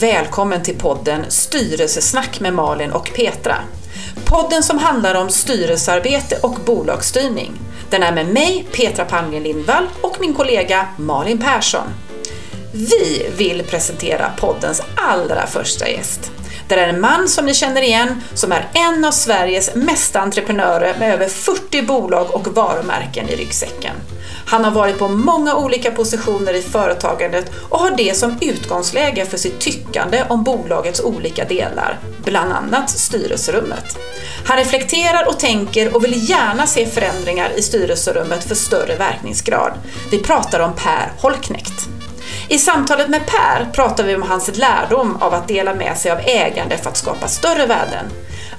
välkommen till podden Styrelsesnack med Malin och Petra. Podden som handlar om styrelsearbete och bolagsstyrning. Den är med mig, Petra Palmgren Lindvall och min kollega Malin Persson. Vi vill presentera poddens allra första gäst. Det är en man som ni känner igen, som är en av Sveriges mesta entreprenörer med över 40 bolag och varumärken i ryggsäcken. Han har varit på många olika positioner i företagandet och har det som utgångsläge för sitt tyckande om bolagets olika delar, bland annat styrelserummet. Han reflekterar och tänker och vill gärna se förändringar i styrelserummet för större verkningsgrad. Vi pratar om Per Holknekt. I samtalet med Per pratar vi om hans lärdom av att dela med sig av ägande för att skapa större värden.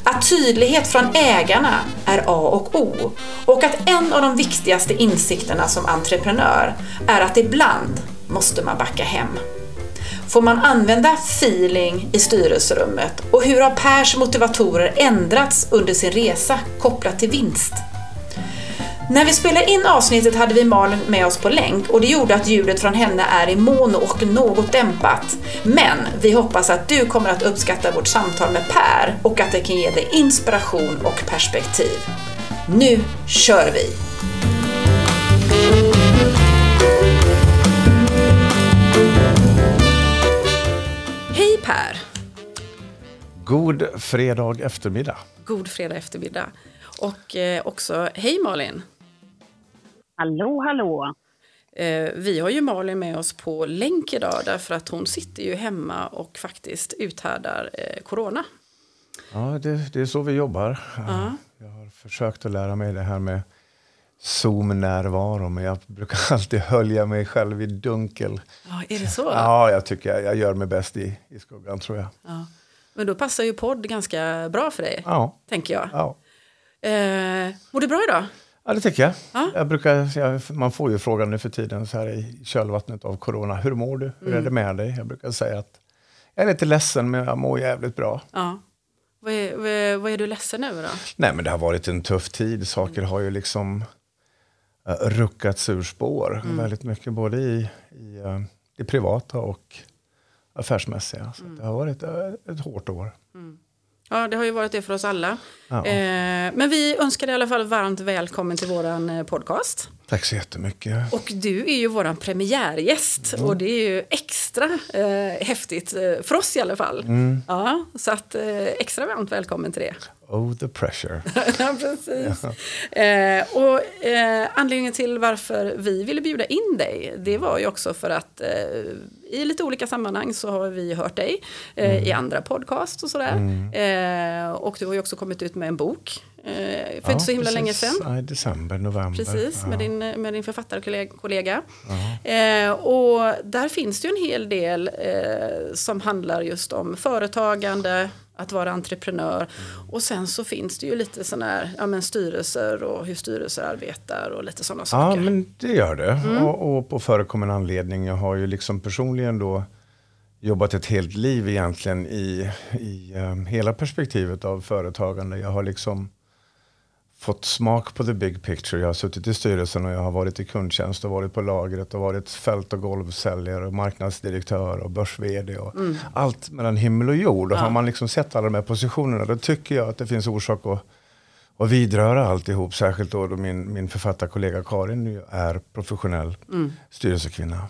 Att tydlighet från ägarna är A och O och att en av de viktigaste insikterna som entreprenör är att ibland måste man backa hem. Får man använda feeling i styrelserummet och hur har Pers motivatorer ändrats under sin resa kopplat till vinst? När vi spelade in avsnittet hade vi Malin med oss på länk och det gjorde att ljudet från henne är i mono och något dämpat. Men vi hoppas att du kommer att uppskatta vårt samtal med Per och att det kan ge dig inspiration och perspektiv. Nu kör vi! Hej Per! God fredag eftermiddag. God fredag eftermiddag. Och eh, också hej Malin! Hallå, hallå! Eh, vi har ju Malin med oss på länk idag därför att hon sitter ju hemma och faktiskt uthärdar eh, corona. Ja, det, det är så vi jobbar. Ja. Jag har försökt att lära mig det här med Zoom-närvaro, men jag brukar alltid hölja mig själv i dunkel. Ja, är det så? Ja, jag tycker jag, jag gör mig bäst i, i skuggan, tror jag. Ja. Men då passar ju podd ganska bra för dig, Ja, tänker jag. ja. Eh, mår du bra idag? Ja det tycker jag. Ja. jag, brukar, man får ju frågan nu för tiden så här i kölvattnet av corona. Hur mår du? Hur Mm. är det med dig? Jag brukar säga att jag är lite ledsen, men jag mår jävligt bra. Ja. Vad är, vad, vad är du ledsen över då? Nej, men det har varit en tuff tid. Saker har ju liksom uh, ruckats ur spår väldigt mycket, både i, i eh, det privata och affärsmässiga. Så det har varit eh, ett hårt år. Ja, det har ju varit det för oss alla. Ja. Eh, men vi önskar dig i alla fall varmt välkommen till våran eh, podcast. Tack så jättemycket. Och du är ju våran premiärgäst och det är ju extra eh, häftigt, eh, för oss i alla fall. Ja, så att extra varmt välkommen till det. Oh, the pressure. ja, precis. Eh, och eh, anledningen till varför vi ville bjuda in dig, det var ju också för att eh, i lite olika sammanhang så har vi hört dig eh, i andra podcast och sådär. Eh, och du har ju också kommit ut med en bok eh, för inte så himla länge sedan. Ja, i december, november. Precis, ja. med din, med din författarkollega. Eh, och där finns det ju en hel del eh, som handlar just om företagande, att vara entreprenör. Och sen så finns det ju lite sådana här ja, men styrelser och hur styrelser arbetar och lite sådana Ja, saker. men det gör det. Mm. Och, och på förekommande anledning. Jag har ju liksom personligen då jobbat ett helt liv egentligen i, i eh, hela perspektivet av företagande. Jag har liksom fått smak på the big picture. Jag har suttit i styrelsen och jag har varit i kundtjänst och varit på lagret och varit fält och golvsäljare och marknadsdirektör och börs och allt mellan himmel och jord. Och har man liksom sett alla de här positionerna då tycker jag att det finns orsak att och vidröra alltihop, särskilt då, då min, min författarkollega Karin ju är professionell styrelsekvinna.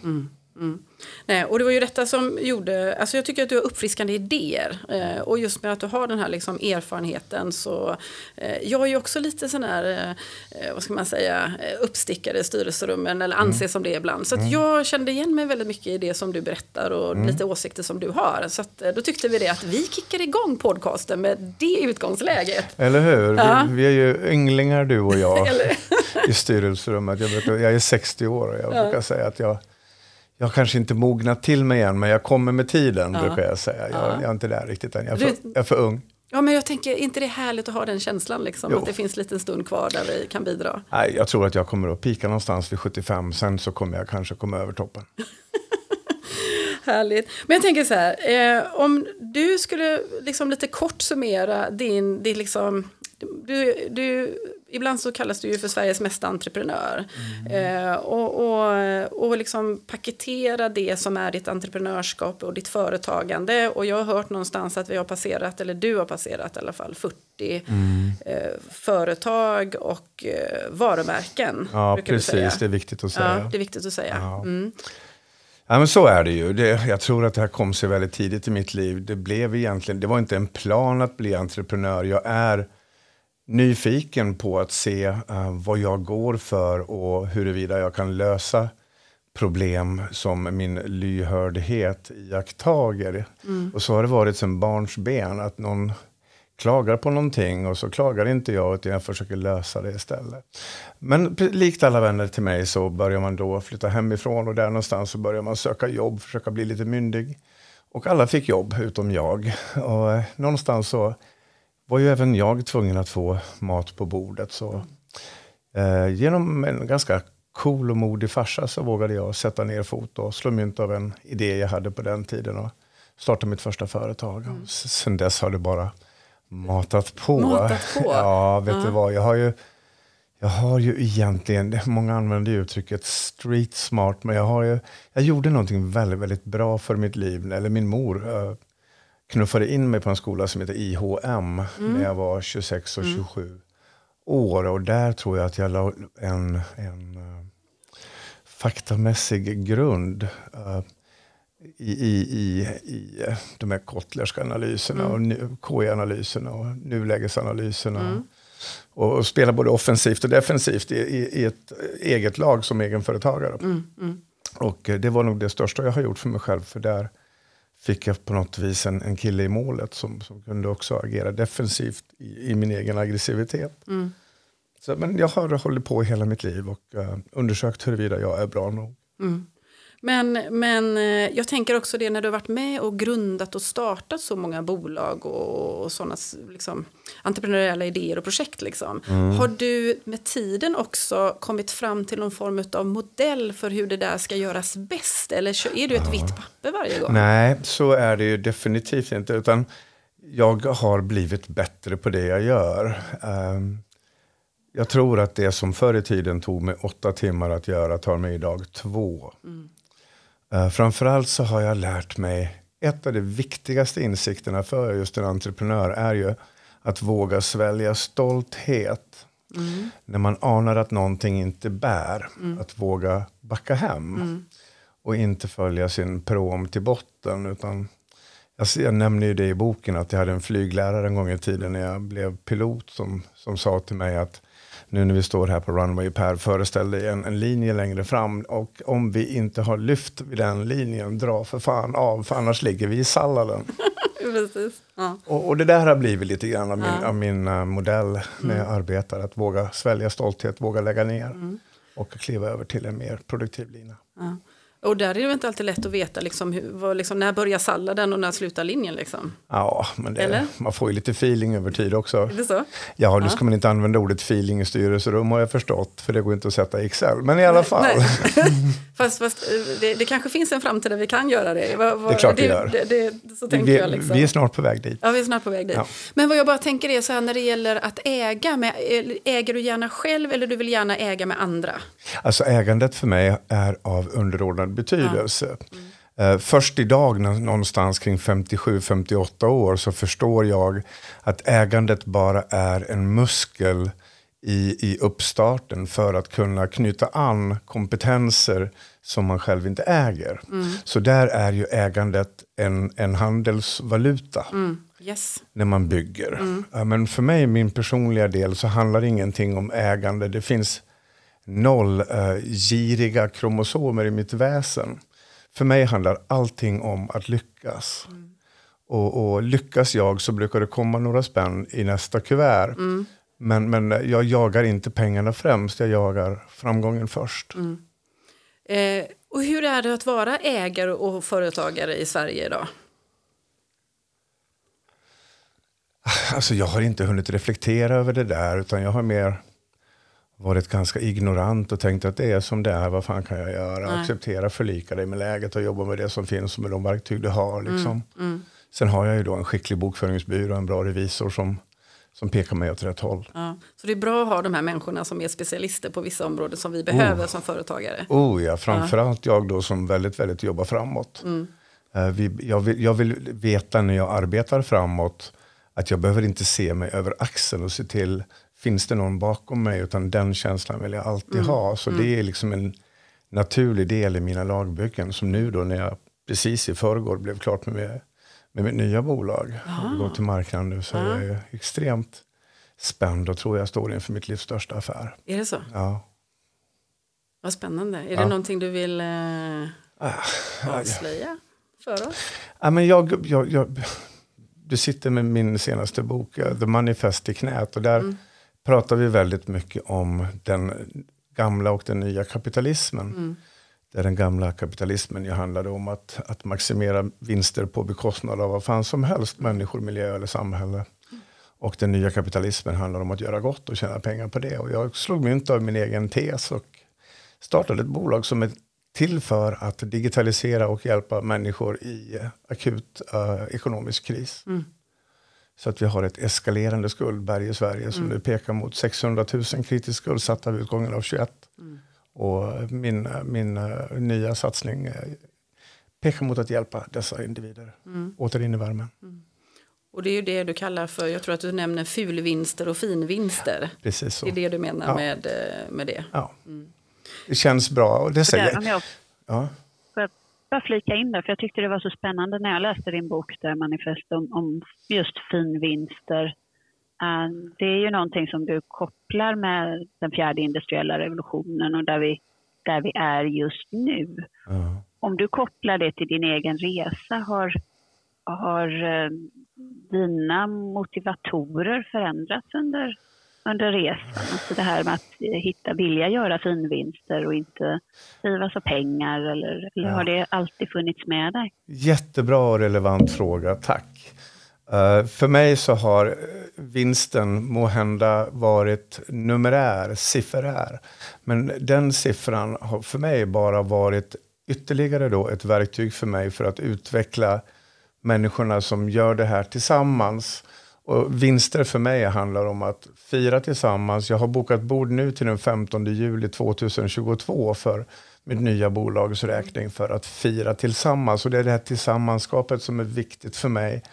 Nej, och det var ju detta som gjorde, alltså jag tycker att du har uppfriskande idéer. Eh, och just med att du har den här liksom erfarenheten så, eh, jag är ju också lite sån här, eh, vad ska man säga, eh, uppstickare i styrelserummen eller anses som det ibland. Så att jag kände igen mig väldigt mycket i det som du berättar och lite åsikter som du har. Så att, eh, då tyckte vi det att vi kickar igång podcasten med det utgångsläget. Eller hur? Ja. Vi, vi är ju ynglingar du och jag i styrelserummet. Jag, brukar, jag är 60 år och jag brukar säga att jag, jag kanske inte mognat till mig än, men jag kommer med tiden, brukar jag säga. Jag, jag är inte där riktigt än. Jag är för, jag är för ung. Ja, men jag tänker, inte det är härligt att ha den känslan liksom? Jo. Att det finns en liten stund kvar där vi kan bidra. Nej, jag tror att jag kommer att pika någonstans vid 75, sen så kommer jag kanske komma över toppen. Härligt. Men jag tänker så här, eh, om du skulle liksom lite kort summera din, din liksom, du, du ibland så kallas du ju för Sveriges mesta entreprenör. Mm. Eh, och, och, och liksom paketera det som är ditt entreprenörskap och ditt företagande. Och jag har hört någonstans att vi har passerat, eller du har passerat i alla fall, 40 mm. eh, företag och eh, varumärken. Ja, precis. Det är viktigt att säga. Ja, det är viktigt att säga. Ja. Mm. Ja, men så är det ju. Det, jag tror att det här kom sig väldigt tidigt i mitt liv. Det blev egentligen, det var inte en plan att bli entreprenör. Jag är nyfiken på att se uh, vad jag går för och huruvida jag kan lösa problem som min lyhördhet iakttager. Mm. Och så har det varit sedan barns ben, att någon klagar på någonting och så klagar inte jag utan jag försöker lösa det istället. Men likt alla vänner till mig så börjar man då flytta hemifrån och där någonstans så börjar man söka jobb, försöka bli lite myndig. Och alla fick jobb utom jag. Och eh, någonstans så var ju även jag tvungen att få mat på bordet. Så, eh, genom en ganska cool och modig farsa så vågade jag sätta ner fot och slå mynt av en idé jag hade på den tiden och starta mitt första företag. Mm. Sen dess har det bara matat på. Matat på? Ja, vet ja. du vad, jag har ju jag har ju egentligen, många använder ju uttrycket street smart, men jag, har ju, jag gjorde någonting väldigt, väldigt bra för mitt liv. Eller min mor uh, knuffade in mig på en skola som heter IHM mm. när jag var 26 och 27 mm. år. Och där tror jag att jag la en, en uh, faktamässig grund. Uh, i, i, i, i de här Kotlerska analyserna mm. och KI-analyserna och nulägesanalyserna. Mm. Och, och spela både offensivt och defensivt i, i, i ett eget lag som egenföretagare. Mm. Mm. Och eh, det var nog det största jag har gjort för mig själv. För där fick jag på något vis en, en kille i målet som, som kunde också agera defensivt i, i min egen aggressivitet. Mm. Så, men jag har hållit på hela mitt liv och uh, undersökt huruvida jag är bra nog. Mm. Men, men eh, jag tänker också det när du har varit med och grundat och startat så många bolag och, och sådana liksom, entreprenöriella idéer och projekt. Liksom. Mm. Har du med tiden också kommit fram till någon form av modell för hur det där ska göras bäst? Eller är du ett ja. vitt papper varje gång? Nej, så är det ju definitivt inte. Utan jag har blivit bättre på det jag gör. Um, jag tror att det som förr i tiden tog mig åtta timmar att göra tar mig idag två. Mm. Uh, framförallt så har jag lärt mig, ett av de viktigaste insikterna för just en entreprenör är ju att våga svälja stolthet. Mm. När man anar att någonting inte bär, mm. att våga backa hem. Mm. Och inte följa sin prom till botten. Utan jag, jag nämner ju det i boken att jag hade en flyglärare en gång i tiden när jag blev pilot som, som sa till mig att nu när vi står här på Runway Per, föreställ dig en, en linje längre fram och om vi inte har lyft vid den linjen, dra för fan av, för annars ligger vi i salladen. Ja. Och, och, det där har blivit lite grann av min, ja. av min uh, modell mm. när jag arbetar, att våga svälja stolthet, våga lägga ner mm. och kliva över till en mer produktiv lina. Ja. Och där är det inte alltid lätt att veta liksom, hur, vad, liksom, när börjar salladen och när slutar linjen. Liksom. Ja, men det, man får ju lite feeling över tid också. Är det så? Ja, nu ja. ska man inte använda ordet feeling i styrelserum har jag förstått, för det går inte att sätta i Excel. Men i alla nej, fall. Nej. fast, fast eh, det, det, kanske finns en framtid där vi kan göra det. Var, var, det är klart det, gör. Det, det, så tänker vi, jag liksom. vi är snart på väg dit. Ja, vi är snart på väg dit. Ja. Men vad jag bara tänker är så här när det gäller att äga, med, äger du gärna själv eller du vill gärna äga med andra? Alltså ägandet för mig är av underordnad betydelse. Mm. Först idag någonstans kring 57-58 år så förstår jag att ägandet bara är en muskel i, i uppstarten för att kunna knyta an kompetenser som man själv inte äger. Mm. Så där är ju ägandet en, en handelsvaluta. Mm. Yes. När man bygger. Mm. Men för mig, min personliga del, så handlar ingenting om ägande. Det finns noll uh, giriga kromosomer i mitt väsen. För mig handlar allting om att lyckas. Mm. Och, och, lyckas jag så brukar det komma några spänn i nästa kuvert. Mm. Men, men jag jagar inte pengarna främst, jag jagar framgången först. Mm. Eh, och hur är det att vara ägare och företagare i Sverige idag? Alltså jag har inte hunnit reflektera över det där, utan jag har mer varit ganska ignorant och tänkt att det är som det är, vad fan kan jag göra? Nej. Acceptera, förlika dig med läget och jobba med det som finns och med de verktyg du har. Liksom. Mm, mm. Sen har jag ju då en skicklig bokföringsbyrå, en bra revisor som, som pekar mig åt rätt håll. Ja. Så det är bra att ha de här människorna som är specialister på vissa områden som vi behöver som företagare. Oh ja, framförallt jag då som väldigt, väldigt jobbar framåt. Eh, vi, jag, vill, jag vill veta när jag arbetar framåt att jag behöver inte se mig över axeln och se till, finns det någon bakom mig? Utan den känslan vill jag alltid ha. Så det är liksom en naturlig del i mina lagbyggen. Som nu då när jag precis i förrgår blev klart med, med, mitt nya bolag. Och går till marknaden nu så är jag extremt spänd och tror jag står inför mitt livs största affär. Är det så? Ja. Vad spännande. Är det Ja. någonting du vill eh, avslöja för oss? Ja, men jag, jag, jag, du sitter med min senaste bok, eh, The Manifest i knät. Och där pratar vi väldigt mycket om den gamla och den nya kapitalismen. Där den gamla kapitalismen ju handlade om att, att maximera vinster på bekostnad av vad fan som helst, människor, miljö eller samhälle. Och den nya kapitalismen handlar om att göra gott och tjäna pengar på det. Och jag slog mynt av min egen tes och startade ett bolag som är till för att digitalisera och hjälpa människor i akut eh, ekonomisk kris. Så att vi har ett eskalerande skuldberg i Sverige som nu pekar mot 600 000 kritiskt skuldsatta vid utgången av 21. Och min, min eh, nya satsning eh, pekar mot att hjälpa dessa individer åter in i värmen. Och det är ju det du kallar för, jag tror att du nämner fulvinster och finvinster. Precis så. Det är det du menar Ja. med, eh, med det. Ja. Det känns bra. Och det Där, säger, om jag ja. Bara flika in där, för jag tyckte det var så spännande när jag läste din bok där, Manifest, om, om just finvinster. Eh, det är ju någonting som du kopplar med den fjärde industriella revolutionen och där vi, där vi är just nu. Ja. Om du kopplar det till din egen resa, har, har eh, dina motivatorer förändrats under, under resan? Alltså det här med att eh, hitta, vilja göra finvinster och inte drivas av pengar eller, eller har det alltid funnits med dig? Jättebra och relevant fråga, tack. Eh, för mig så har eh, vinsten må hända varit numerär, sifferär. Men den siffran har för mig bara varit ytterligare då ett verktyg för mig för att utveckla människorna som gör det här tillsammans. Och vinster för mig handlar om att fira tillsammans. Jag har bokat bord nu till den 15 juli 2022 för mitt nya bolags räkning för att fira tillsammans. Och det är det här tillsammanskapet som är viktigt för mig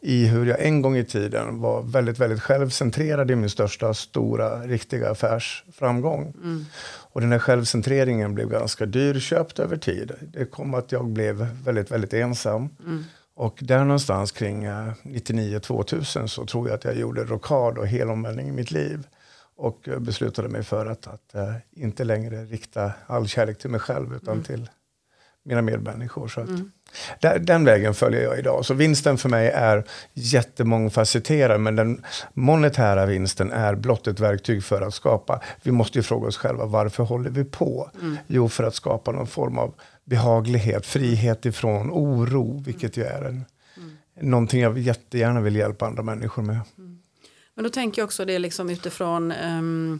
i hur jag en gång i tiden var väldigt, väldigt självcentrerad i min största, stora, riktiga affärsframgång. Och den här självcentreringen blev ganska dyrköpt över tid. Det kom att jag blev väldigt, väldigt ensam. Och där någonstans kring eh, 99-2000 så tror jag att jag gjorde rockad och helomvändning i mitt liv. Och eh, beslutade mig för att, att eh, inte längre rikta all kärlek till mig själv utan till mina medmänniskor. Så att, där, den vägen följer jag idag. Så vinsten för mig är jättemångfacetterad men den monetära vinsten är blott ett verktyg för att skapa. Vi måste ju fråga oss själva varför håller vi på? Jo, för att skapa någon form av behaglighet, frihet ifrån oro, vilket ju är en, någonting jag jättegärna vill hjälpa andra människor med. Men då tänker jag också det liksom utifrån ehm,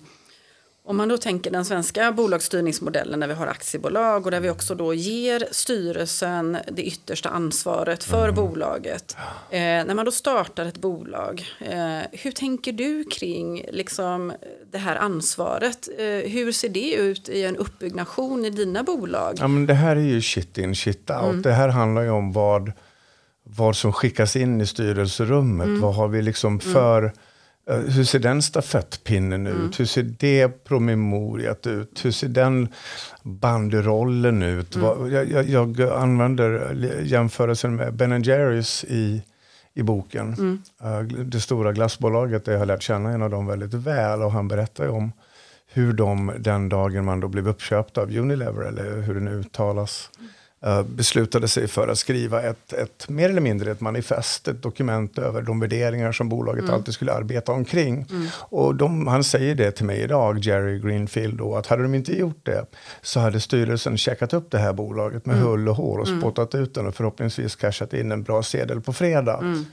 om man då tänker den svenska bolagsstyrningsmodellen när vi har aktiebolag och där vi också då ger styrelsen det yttersta ansvaret för bolaget. Eh, när man då startar ett bolag, eh, hur tänker du kring liksom, det här ansvaret? Eh, hur ser det ut i en uppbyggnation i dina bolag? Ja, men det här är ju shit in, shit out. Det här handlar ju om vad, vad som skickas in i styrelserummet. Vad har vi liksom för... hur ser den stafettpinnen ut? Hur ser det promemoriat ut? Hur ser den banderollen ut? Vad, jag, jag, jag använder jämförelsen med Ben Jerrys i, i boken. Eh, det stora glassbolaget där jag har lärt känna en av dem väldigt väl. Och han berättar om hur de den dagen man då blev uppköpt av Unilever, eller hur det nu uttalas, eh, beslutade sig för att skriva ett, ett mer eller mindre ett manifest, ett dokument över de värderingar som bolaget alltid skulle arbeta omkring. Och de, han säger det till mig idag, Jerry Greenfield, då, att hade de inte gjort det så hade styrelsen checkat upp det här bolaget med hull och hår och spottat ut den och förhoppningsvis cashat in en bra sedel på fredag.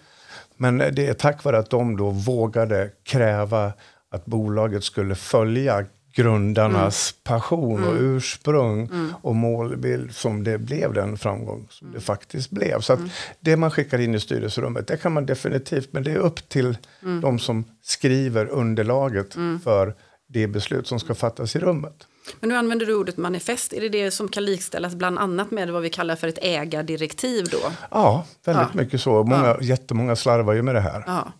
Men det är tack vare att de då vågade kräva att bolaget skulle följa grundarnas passion och ursprung och målbild som det blev den framgång som det faktiskt blev. Så att det man skickar in i styrelserummet, det kan man definitivt, men det är upp till de som skriver underlaget för det beslut som ska fattas i rummet. Men nu använder du ordet manifest. Är det det som kan likställas bland annat med vad vi kallar för ett ägardirektiv då? Ja, väldigt Ja. mycket så. Många, Jättemånga slarvar ju med det här. Ja.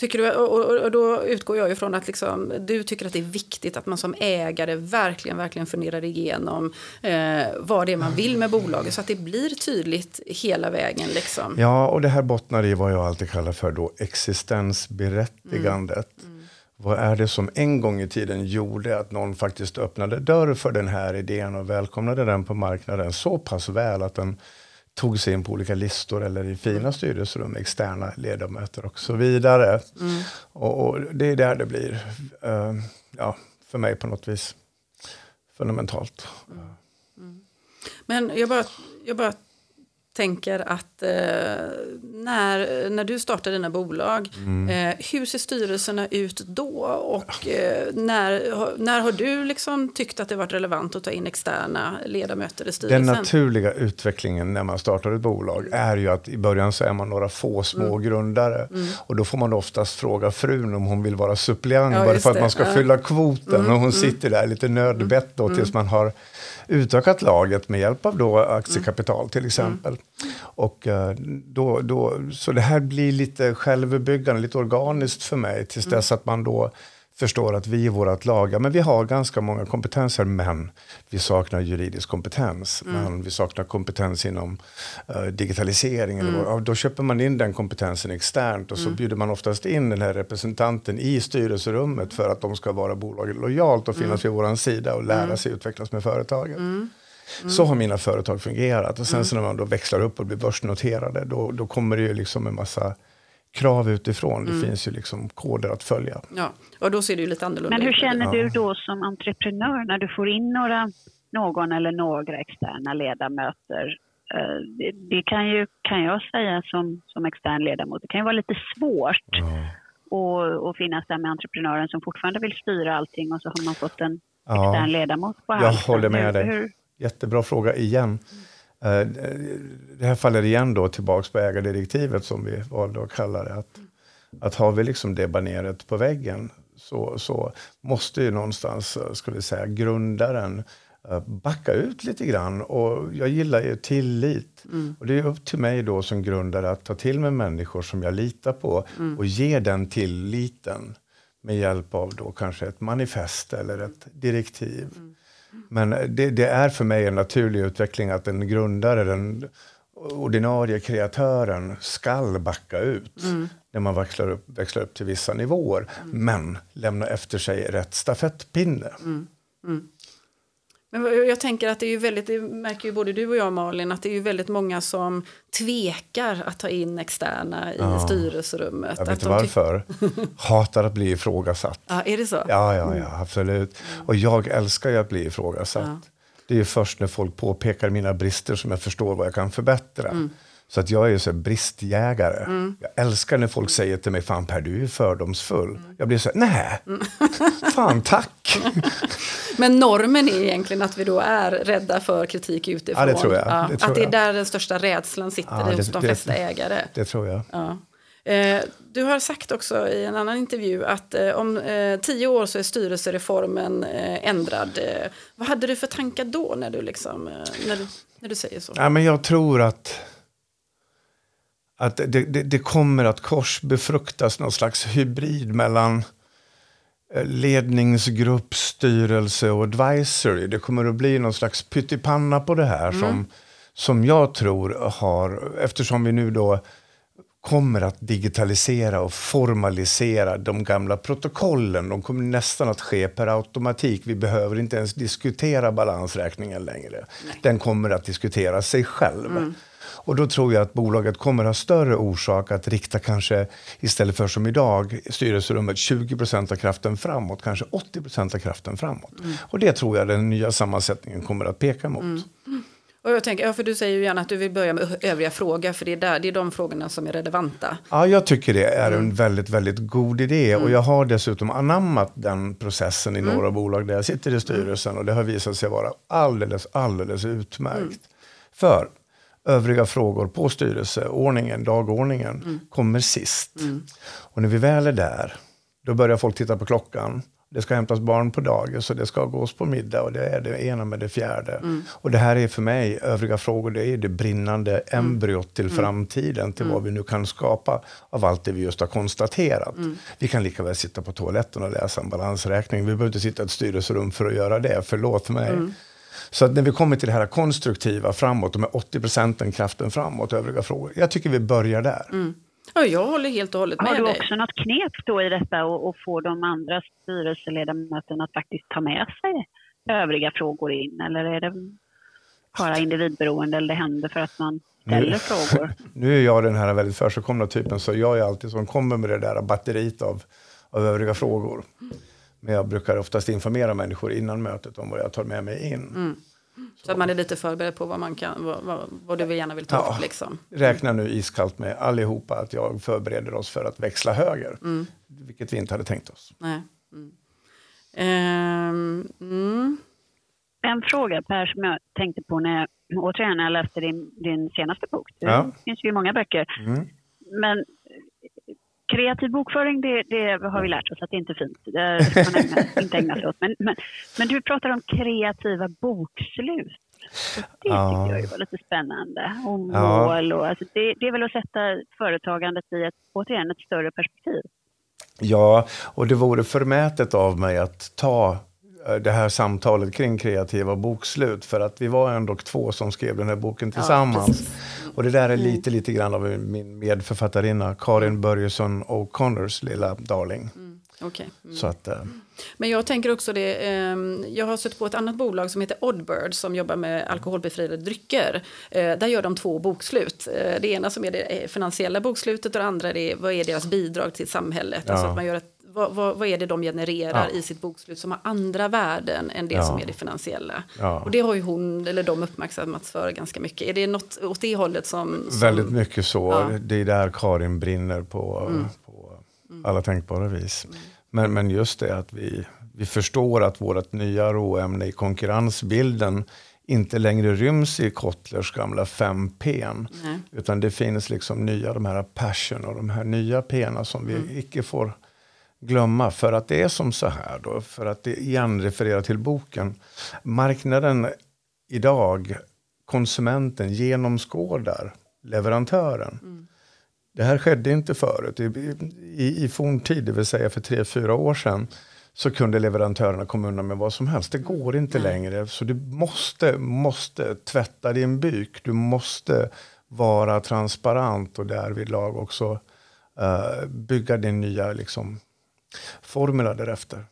Tycker du, och, och, då utgår jag ifrån att liksom, du tycker att det är viktigt att man som ägare verkligen, verkligen funderar igenom eh, vad det är man vill med bolaget så att det blir tydligt hela vägen. Liksom. Ja, och det här bottnar i vad jag alltid kallar för då existensberättigandet. Vad är det som en gång i tiden gjorde att någon faktiskt öppnade dörr för den här idén och välkomnade den på marknaden så pass väl att den tog sig in på olika listor eller i fina styrelserum, externa ledamöter och så vidare. Och, och det är där det blir, eh, ja, för mig på något vis, fundamentalt. Men jag bara, jag bara tänker att eh, när, när du startar dina bolag, eh, hur ser styrelserna ut då? Och eh, när, när har du liksom tyckt att det varit relevant att ta in externa ledamöter i Den styrelsen? naturliga utvecklingen när man startar ett bolag är ju att i början så är man några få små grundare. Och då får man oftast fråga frun om hon vill vara suppleant Ja, bara för att det. man ska Ja. fylla kvoten. och hon sitter där lite nödbett då tills man har utökat laget med hjälp av då aktiekapital till exempel. Och, eh, då, då, så det här blir lite självbyggande, lite organiskt för mig tills dess att man då förstår att vi i vårt lag, ja, men vi har ganska många kompetenser men vi saknar juridisk kompetens. Men vi saknar kompetens inom eh, digitalisering. Eller vad, ja, då köper man in den kompetensen externt och så bjuder man oftast in den här representanten i styrelserummet för att de ska vara bolaget lojalt och finnas vid vår sida och lära sig utvecklas med företaget. Så har mina företag fungerat. Och sen så när man då växlar upp och blir börsnoterade, då, då kommer det ju liksom en massa krav utifrån. Det finns ju liksom koder att följa. Ja, och då ser det ju lite annorlunda Men hur känner du då som entreprenör när du får in några, någon eller några externa ledamöter? Eh, Det, det kan ju, kan jag säga som, som extern ledamot, det kan ju vara lite svårt att, att finnas där med entreprenören som fortfarande vill styra allting och så har man fått en Ja. extern ledamot på Jag halsen. håller med Hur- dig. Hur, Jättebra fråga igen. Eh, Det här faller igen då tillbaks på ägardirektivet som vi valde att kalla det. Att, att har vi liksom det baneret på väggen så, så måste ju någonstans, eh, ska vi säga, grundaren eh, backa ut lite grann. Och jag gillar ju tillit. Och det är upp till mig då som grundare att ta till mig människor som jag litar på och ge den tilliten med hjälp av då kanske ett manifest eller ett direktiv. Men det, det är för mig en naturlig utveckling att en grundare, den ordinarie kreatören, skall backa ut när man växlar upp, växlar upp till vissa nivåer. Men lämna efter sig rätt stafettpinne. Men jag tänker att det är ju väldigt, det märker ju både du och jag Malin, att det är ju väldigt många som tvekar att ta in externa i styrelserummet. Jag vet tyck- varför? Hatar att bli ifrågasatt. Ja, är det så? Ja, ja, ja, absolut. Och jag älskar ju att bli ifrågasatt. Det är först när folk påpekar mina brister som jag förstår vad jag kan förbättra. Så att jag är så bristjägare. Jag älskar när folk säger till mig, fan Per, du är fördomsfull. Jag blir så här, nej, fan tack. Men normen är egentligen att vi då är rädda för kritik utifrån. Ja, det tror jag. Det tror att det är där den största rädslan sitter Ja, hos det- de det- flesta ägare. Det tror jag. Ja. Eh, du har sagt också i en annan intervju att eh, om eh, tio år så är styrelsereformen eh, ändrad. Eh, vad hade du för tankar då när du, liksom, eh, när du, när du säger så? Ja, men jag tror att, att det, det, det kommer att korsbefruktas någon slags hybrid mellan eh, ledningsgrupp, styrelse och advisory. Det kommer att bli någon slags pyttipanna på det här som, som jag tror har, eftersom vi nu då kommer att digitalisera och formalisera de gamla protokollen. De kommer nästan att ske per automatik. Vi behöver inte ens diskutera balansräkningen längre. Den kommer att diskutera sig själv. Och då tror jag att bolaget kommer ha större orsak att rikta kanske istället för som idag styrelserummet 20% av kraften framåt, kanske 80% av kraften framåt. Och det tror jag den nya sammansättningen kommer att peka mot. Och jag tänker, ja, för du säger ju gärna att du vill börja med övriga frågor, för det är, där, det är de frågorna som är relevanta. Ja, jag tycker det är en väldigt, väldigt god idé. Och jag har dessutom anammat den processen i några bolag där jag sitter i styrelsen. Och det har visat sig vara alldeles, alldeles utmärkt. För övriga frågor på styrelseordningen, dagordningen, kommer sist. Och när vi väl är där, då börjar folk titta på klockan. Det ska hämtas barn på dagis och det ska gås på middag och det är det ena med det fjärde. Och det här är för mig, övriga frågor, det är det brinnande embryot till framtiden, till vad vi nu kan skapa av allt det vi just har konstaterat. Vi kan lika väl sitta på toaletten och läsa en balansräkning. Vi behöver inte sitta i ett styrelserum för att göra det, förlåt mig. Så att när vi kommer till det här konstruktiva framåt, de här 80 procenten kraften framåt, övriga frågor. Jag tycker vi börjar där. Ja, jag håller helt och hållet Har med du dig. också något knep då i detta och, och få de andra styrelseledamöterna att faktiskt ta med sig övriga frågor in? Eller är det bara individberoende eller det händer för att man ställer frågor? Nu är jag den här väldigt försigkomna typen, så jag är alltid som kommer med det där batteriet av, av övriga frågor. Men jag brukar oftast informera människor innan mötet om vad jag tar med mig in. Så att man är lite förberedd på vad, man kan, vad, vad, vad du gärna vill ta Ja. upp. Liksom. Räkna nu iskallt med allihopa att jag förbereder oss för att växla höger. Vilket vi inte hade tänkt oss. Nej. Mm. Ehm, mm. En fråga Per som jag tänkte på när jag återigen när jag läste din, din senaste bok. Det Ja. finns ju många böcker. Mm. Men kreativ bokföring, det, det har vi lärt oss att det inte är fint. Det ska man ägna, inte ägna sig åt. Men, men, men du pratar om kreativa bokslut. Och Det Ja. tycker jag var lite spännande. Och mål och alltså det, det är väl att sätta företagandet i ett, återigen, ett större perspektiv. Ja, och det vore förmätet av mig att ta det här samtalet kring kreativa bokslut. För att vi var ändå två som skrev den här boken tillsammans. precis. och det där är lite, lite grann av min medförfattarinna Karin Börjesson O'Connors lilla darling. Okej. Mm. Så att, eh, Men jag tänker också det, ehm, jag har sett på ett annat bolag som heter Oddbird som jobbar med alkoholbefriade drycker. Eh, där gör de två bokslut. Eh, det ena som är det eh, finansiella bokslutet och det andra är vad är deras bidrag till samhället. Ja. Alltså att man gör ett, vad, vad, vad är det de genererar Ja. i sitt bokslut som har andra värden än det Ja. som är det finansiella. Ja. Och det har ju hon, eller de uppmärksammats för ganska mycket. Är det något åt det hållet som... som väldigt mycket så. Mm. Det är där Karin brinner på, på alla tänkbara vis. Men, men just det att vi, vi förstår att vårt nya råämne i konkurrensbilden inte längre ryms i Kotlers gamla 5P. Nej. Utan det finns liksom nya, de här passion och de här nya P'na som vi Mm. icke får glömma. För att det är som så här då, för att det igen refererar till boken. Marknaden idag, konsumenten genomskådar leverantören. Det här skedde inte förut. I, i, I forntid, det vill säga för tre, fyra år sedan, så kunde leverantörerna komma undan med vad som helst. Det går inte längre. Så du måste, måste tvätta din byk. Du måste vara transparent och därvidlag också eh, bygga din nya liksom, formula därefter.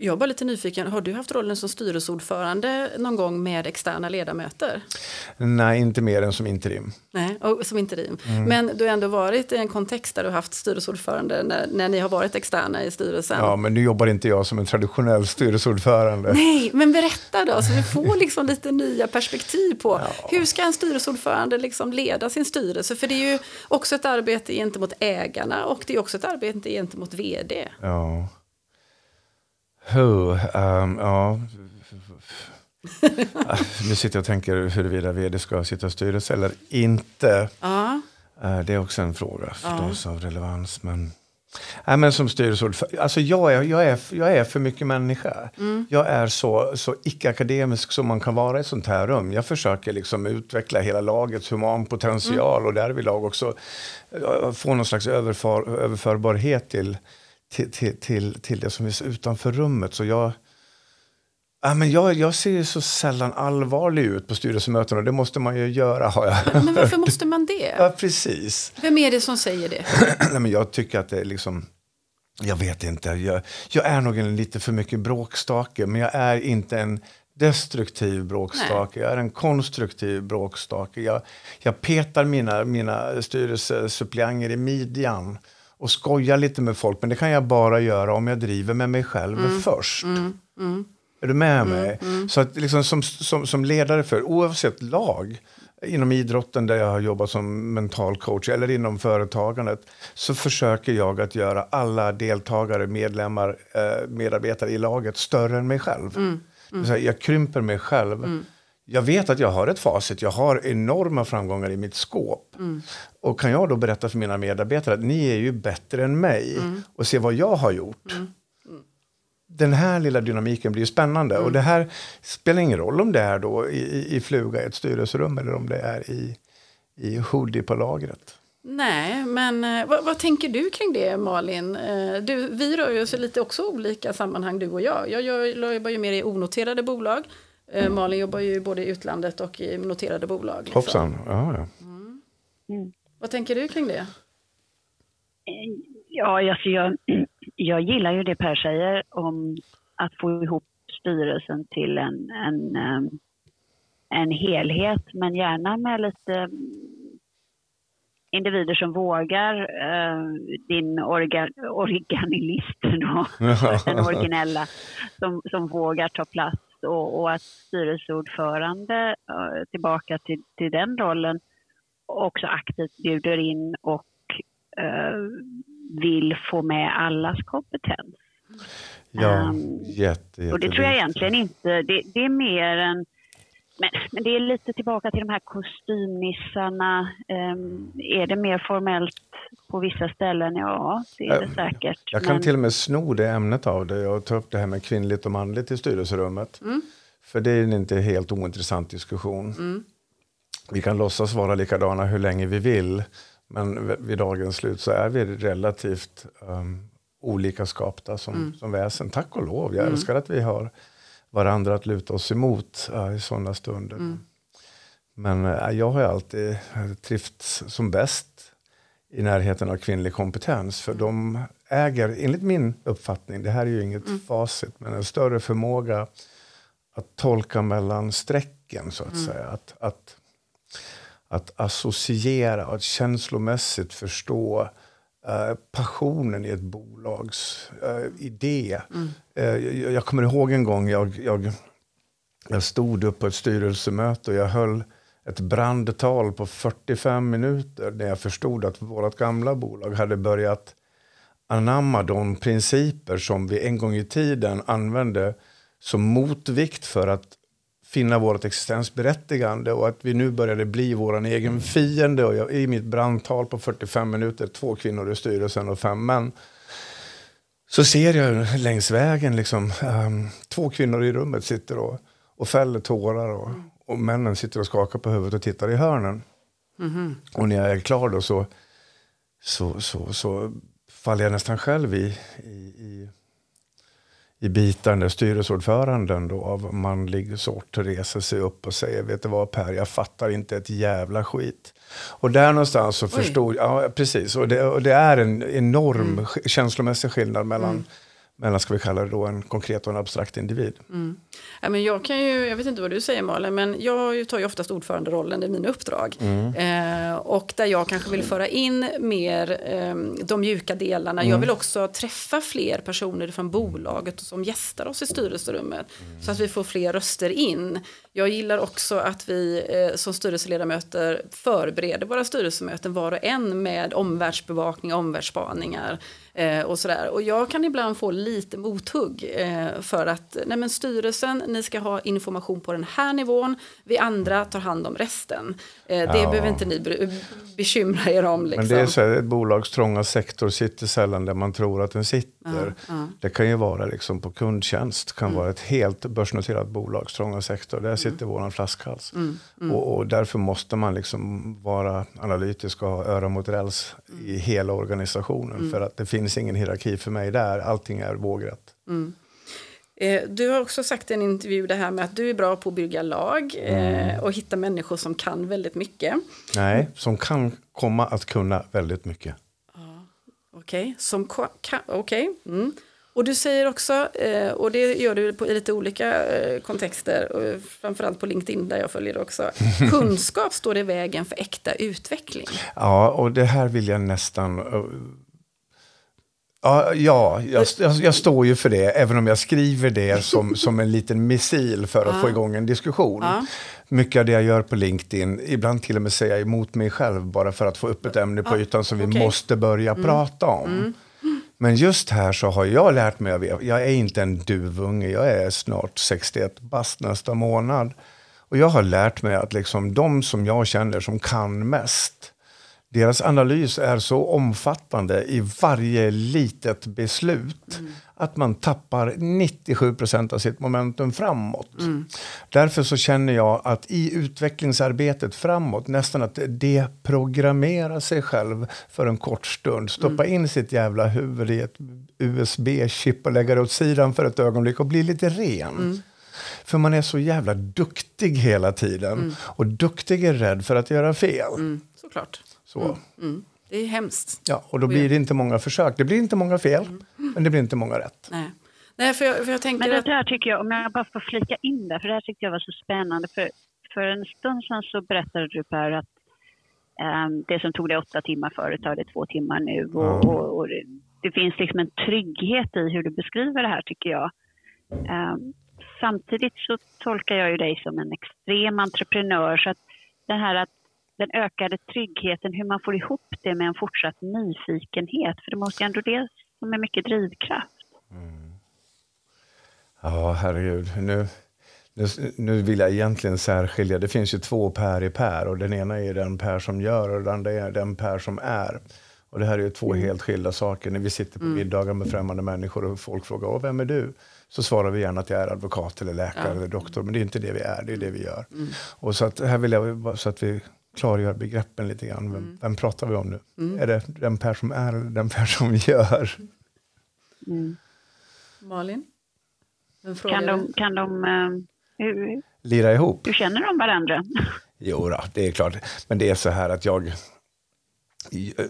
Jag är bara lite nyfiken, har du haft rollen som styrelseordförande någon gång med externa ledamöter? Nej, inte mer än som interim. Nej, och som interim. Mm. Men du har ändå varit i en kontext där du haft styrelseordförande när, när ni har varit externa i styrelsen. Ja, men nu jobbar inte jag som en traditionell styrelseordförande. Nej, men berätta då, så vi får liksom lite nya perspektiv på hur ska en styrelseordförande liksom leda sin styrelse? För det är ju också ett arbete gentemot ägarna och det är också ett arbete gentemot vd. Ja. Huh, ehm, ja. Nu sitter jag och tänker huruvida vd ska sitta i styrelse eller inte. Ja, Eh, Det är också en fråga förstås av relevans. Men, Nej, men som styrelseordförande, alltså jag är, jag, är, jag är för mycket människa. Jag är så, så icke-akademisk som man kan vara i ett sånt här rum. Jag försöker liksom utveckla hela lagets humanpotential och därvidlag också eh, få någon slags överför, överförbarhet till, till, till, till, till det som är utanför rummet. Så jag, ja, men jag, jag ser ju så sällan allvarlig ut på styrelsemöten och det måste man ju göra har jag. men varför måste man det? Ja, precis. Vem är det som säger det? Nej, men jag tycker att det är liksom... Jag vet inte. Jag, jag är nog en lite för mycket bråkstake. Men jag är inte en destruktiv bråkstake. Jag är en konstruktiv bråkstake. Jag, jag petar mina, mina styrelsesuppleanter i midjan. Och skojar lite med folk. Men det kan jag bara göra om jag driver med mig själv först. Är du med mig? Så att liksom som, som, som ledare för oavsett lag, inom idrotten där jag har jobbat som mental coach eller inom företagandet så försöker jag att göra alla deltagare, medlemmar, eh, medarbetare i laget större än mig själv. Mm. Mm. Jag krymper mig själv. Jag vet att jag har ett facit, jag har enorma framgångar i mitt skåp. Mm. Och kan jag då berätta för mina medarbetare att ni är ju bättre än mig mm. och se vad jag har gjort mm den här lilla dynamiken blir ju spännande. Mm. Och det här spelar ingen roll om det är då i, i fluga i ett styrelserum eller om det är i, i hoodie på lagret. Nej, men eh, vad, vad, tänker du kring det Malin? Eh, du, vi rör ju oss i lite också olika sammanhang du och jag, jag jobbar ju mer i onoterade bolag. Eh, mm. Malin jobbar ju både i utlandet och i noterade bolag. Liksom. Hoppsan, ja, ja. Mm. Mm. Vad tänker du kring det? Ja, alltså jag, jag gillar ju det Per säger om att få ihop styrelsen till en, en, en helhet, men gärna med lite individer som vågar, din orga, organilist då, den originella, som, som vågar ta plats och, och att styrelseordförande, tillbaka till, till den rollen, också aktivt bjuder in och vill få med allas kompetens. Ja, um, jätte, jätte, Och det tror jag egentligen inte, det, det är mer en men, men, det är lite tillbaka till de här kostymnissarna. Um, är det mer formellt på vissa ställen? Ja, det är det säkert. Jag kan men... till och med sno det ämnet av det och ta upp det här med kvinnligt och manligt i styrelserummet. Mm. För det är en inte helt ointressant diskussion. Mm. Vi kan låtsas vara likadana hur länge vi vill. Men vid dagens slut så är vi relativt um, olika skapta som, mm. som väsen. Tack och lov. Jag mm. älskar att vi har varandra att luta oss emot uh, i sådana stunder. Mm. Men uh, jag har alltid trivts som bäst i närheten av kvinnlig kompetens. För de äger, enligt min uppfattning, det här är ju inget mm. facit, men en större förmåga att tolka mellan strecken så att mm. säga. Att, att att associera och att känslomässigt förstå Uh, passionen i ett bolags uh, idé. Mm. Uh, jag, jag, kommer ihåg en gång jag, jag, jag stod upp på ett styrelsemöte och jag höll ett brandtal på 45 minuter när jag förstod att vårt gamla bolag hade börjat anamma de principer som vi en gång i tiden använde som motvikt för att finna vårt existensberättigande och att vi nu började bli vår egen fiende. Och jag, I mitt brandtal på 45 minuter, två kvinnor i styrelsen och fem män, så ser jag längs vägen liksom, um, två kvinnor i rummet sitter och, och fäller tårar och, och männen sitter och skakar på huvudet och tittar i hörnen. Mm -hmm. Och när jag är klar då så, så, så, så faller jag nästan själv i, i, i i bitar när styrelseordföranden då av manlig sort reser sig upp och säger, vet du vad Per, jag fattar inte ett jävla skit. Och där någonstans så Oj. förstod jag, ja precis, och det, och det är en enorm mm. känslomässig skillnad mellan mm mellan, ska vi kalla det då, en konkret och en abstrakt individ. Mm. Ja, men jag, kan ju, jag vet inte vad du säger Malin, men jag tar ju oftast ordföranderollen i mina uppdrag. Mm. Eh, och där jag kanske vill föra in mer eh, de mjuka delarna. Mm. Jag vill också träffa fler personer från bolaget som gästar oss i styrelserummet. Mm. Så att vi får fler röster in. Jag gillar också att vi eh, som styrelseledamöter förbereder våra styrelsemöten var och en med omvärldsbevakning, omvärldsspaningar eh, och sådär. Och jag kan ibland få lite mothugg eh, för att nej men styrelsen, ni ska ha information på den här nivån, vi andra tar hand om resten. Eh, det ja. behöver inte ni bekymra er om. Liksom. Men det är så här, ett bolags trånga sektor sitter sällan där man tror att den sitter. Ja, ja. Det kan ju vara liksom på kundtjänst, kan mm. vara ett helt börsnoterat bolags trånga sektor. Där sitter mm. våran flaskhals. Mm. Mm. Och, och, därför måste man liksom vara analytisk och ha öra mot räls i mm. hela organisationen. Mm. För att det finns ingen hierarki för mig där, allting är vågrätt. Eh, du har också sagt i en intervju det här med att du är bra på att bygga lag mm. och hitta människor som kan väldigt mycket. Nej, som kan komma att kunna väldigt mycket. Okej, okay. okay. Mm. Och du säger också, eh, och det gör du på, i lite olika kontexter, framförallt på LinkedIn där jag följer också, kunskap står i vägen för äkta utveckling. Ja, och det här vill jag nästan Ja, ja jag, jag, jag, står ju för det, även om jag skriver det som, som en liten missil för att ja. få igång en diskussion. Ja. Mycket av det jag gör på LinkedIn, ibland till och med säger jag emot mig själv bara för att få upp ett ämne på ytan som okay. vi måste börja mm. prata om. Mm. Men just här så har jag lärt mig, jag är inte en duvunge, jag är snart 61 bast nästa månad. Och jag har lärt mig att liksom de som jag känner som kan mest, deras analys är så omfattande i varje litet beslut mm. Att man tappar 97 procent av sitt momentum framåt. Mm. Därför så känner jag att i utvecklingsarbetet framåt, nästan att deprogrammera sig själv för en kort stund, stoppa mm. in sitt jävla huvud i ett USB-chip och lägga det åt sidan för ett ögonblick och bli lite ren. Mm. För man är så jävla duktig hela tiden. Mm. Och duktig är rädd för att göra fel. Mm, såklart. Så. Mm, mm. Det är hemskt. Ja, och då blir det inte många försök. Det blir inte många fel, mm. men det blir inte många rätt. Nej. Nej, för jag, för jag tänker men det där tycker jag, om jag bara får flika in det, för det här tyckte jag var så spännande. För, för en stund sedan så berättade du Per att um, det som tog dig åtta timmar förut tar det två timmar nu. Och, och, och det, det, finns liksom en trygghet i hur du beskriver det här tycker jag. Um, samtidigt så tolkar jag ju dig som en extrem entreprenör så att den här att den ökade tryggheten, hur man får ihop det med en fortsatt nyfikenhet. För det måste ju ändå det som är mycket drivkraft. Mm. Ja, herregud. Nu, nu, nu vill jag egentligen särskilja. Det finns ju två Per i Per och den ena är den Per som gör och den andra är den Per som är. Och det här är ju två mm. helt skilda saker. När vi sitter på mm. middagar med främmande människor och folk frågar vem är du? Så svarar vi gärna att jag är advokat eller läkare ja. eller doktor. Men det är inte det vi är, det är det vi gör. Mm. Och så att här vill jag så att vi klargör begreppen lite grann. Vem, mm. vem pratar vi om nu? Mm. Är det den Per som är eller den Per som gör? Mm. Malin? Kan de, kan de uh, hur, lira ihop? Hur känner de varandra? Jo, då, det är klart. Men det är så här att jag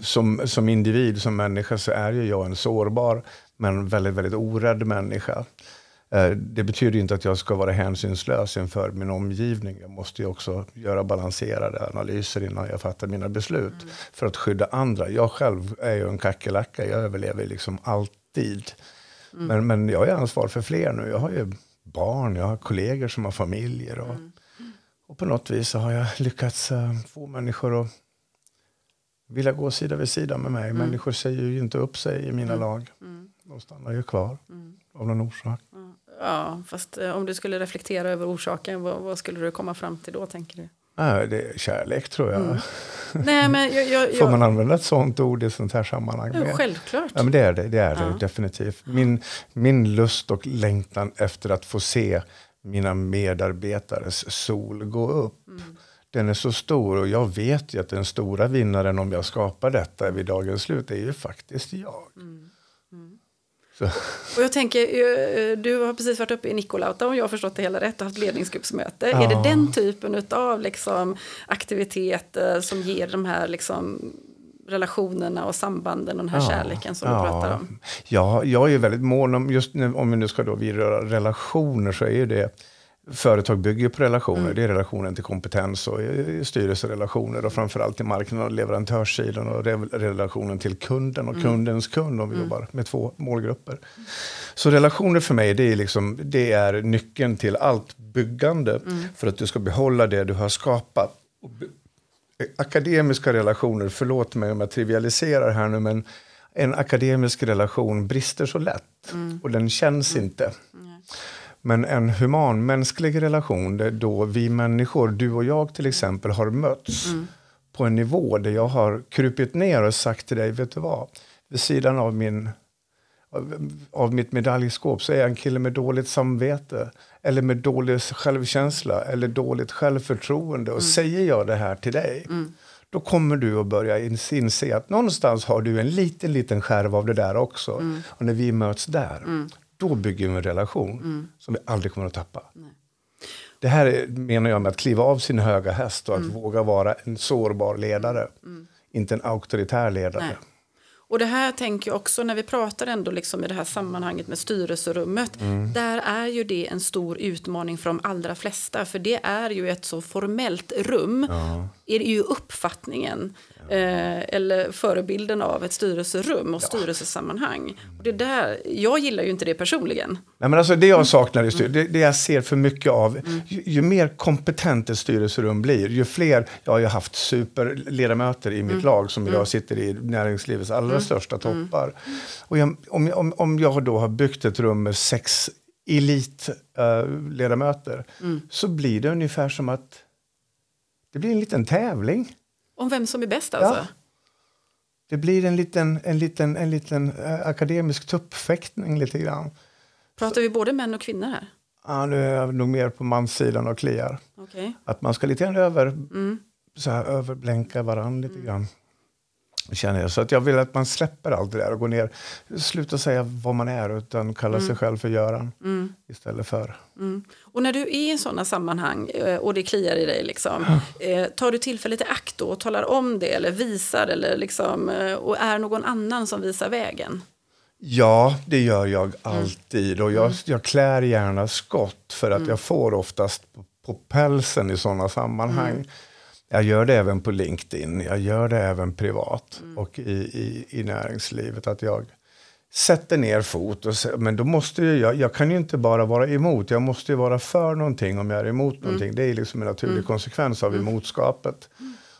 som, som individ, som människa, så är ju jag en sårbar men väldigt, väldigt orädd människa. Eh, det betyder inte att jag ska vara hänsynslös inför min omgivning. Jag måste ju också göra balanserade analyser innan jag fattar mina beslut. Mm. För att skydda andra. Jag själv är ju en kackerlacka. Jag överlever liksom alltid. Mm. Men, men jag är ansvar för fler nu. Jag har ju barn, jag har kollegor som har familjer. Och, mm. och på något vis har jag lyckats uh, få människor att vilja gå sida vid sida med mig. Mm. Människor säger ju inte upp sig i mina mm. lag. Mm. De stannar ju kvar av någon orsak. Ja, fast eh, om du skulle reflektera över orsaken, vad, vad, skulle du komma fram till då, tänker du? Ja, det är kärlek, tror jag. Mm. Nej, men jag, jag, Får man använda ett sånt ord i ett sånt här sammanhang? Ja, självklart. Ja, men det är det, det, är det definitivt. Min, min lust och längtan efter att få se mina medarbetares sol gå upp. Mm. Den är så stor och jag vet ju att den stora vinnaren om jag skapar detta vid dagens slut är ju faktiskt jag. Mm. Så. Och jag tänker, eh, du har precis varit uppe i Nikolauta om jag har förstått det hela rätt och haft ledningsgruppsmöte. Ja. Är det den typen av liksom, aktiviteter som ger de här liksom, relationerna och sambanden och den här ja, kärleken som ja. du pratar om? Ja, jag är väldigt mån om, just nu, om vi nu ska då vidröra relationer så är ju det företag bygger på relationer. Mm. Det är relationen till kompetens och styrelserelationer och framförallt till marknaden och leverantörssidan och relationen till kunden och mm. kundens kund om vi mm. jobbar med två målgrupper. Så relationer för mig, det är, liksom, det är nyckeln till allt byggande mm. för att du ska behålla det du har skapat. Akademiska relationer, förlåt mig om jag trivialiserar här nu, men en akademisk relation brister så lätt mm. och den känns mm. inte. Men en humanmänsklig relation där då vi människor, du och jag till exempel, har mötts mm. på en nivå där jag har krupit ner och sagt till dig, vet du vad? Vid sidan av, min, av, av mitt medaljskåp så är jag en kille med dåligt samvete eller med dålig självkänsla eller dåligt självförtroende. Och mm. säger jag det här till dig mm. då kommer du att börja inse att någonstans har du en liten, liten skärv av det där också. Mm. Och när vi möts där, mm. Då bygger vi en relation mm. som vi aldrig kommer att tappa. Nej. Det här är, menar jag med att kliva av sin höga häst och att mm. våga vara en sårbar ledare. Mm. Inte en auktoritär ledare. Nej. Och det här tänker jag också när vi pratar ändå liksom i det här sammanhanget med styrelserummet. Mm. Där är ju det en stor utmaning för de allra flesta. För det är ju ett så formellt rum. Ja. Är ju uppfattningen. Eh, eller förebilden av ett styrelserum och styrelsesammanhang. Och det där, jag gillar ju inte det personligen. Nej, men alltså det jag saknar i styrelsen, det, det jag ser för mycket av, ju, ju mer kompetent ett styrelserum blir, ju fler, jag har ju haft superledamöter i mitt lag som idag sitter i näringslivets allra största toppar. Och jag, om, om, om jag då har byggt ett rum med sex elitledamöter uh, så blir det ungefär som att det blir en liten tävling. Om vem som är bäst alltså? Ja. Det blir en liten, en liten, en liten uh, akademisk tuppfäktning lite grann. Pratar vi både män och kvinnor här? Ja, nu är jag nog mer på manssidan och kliar. Okay. Att man ska lite grann över, mm. så här, överblänka varandra lite grann. Känner jag. Så att jag vill att man släpper allt det där och går ner. Sluta säga vad man är utan kalla mm. sig själv för Göran mm. istället för. Mm. Och när du är i sådana sammanhang eh, och det kliar i dig, liksom, eh, tar du tillfället i akt och talar om det eller visar eller liksom, eh, och är någon annan som visar vägen? Ja, det gör jag mm. alltid. Och jag, mm. jag klär gärna skott för att mm. jag får oftast på, på pälsen i sådana sammanhang. Jag gör det även på LinkedIn, jag gör det även privat mm. och i, i, i näringslivet. Att jag sätter ner fot. Och, men då måste jag, jag kan ju inte bara vara emot, jag måste ju vara för någonting om jag är emot mm. någonting. Det är liksom en naturlig mm. konsekvens av mm. emotskapet.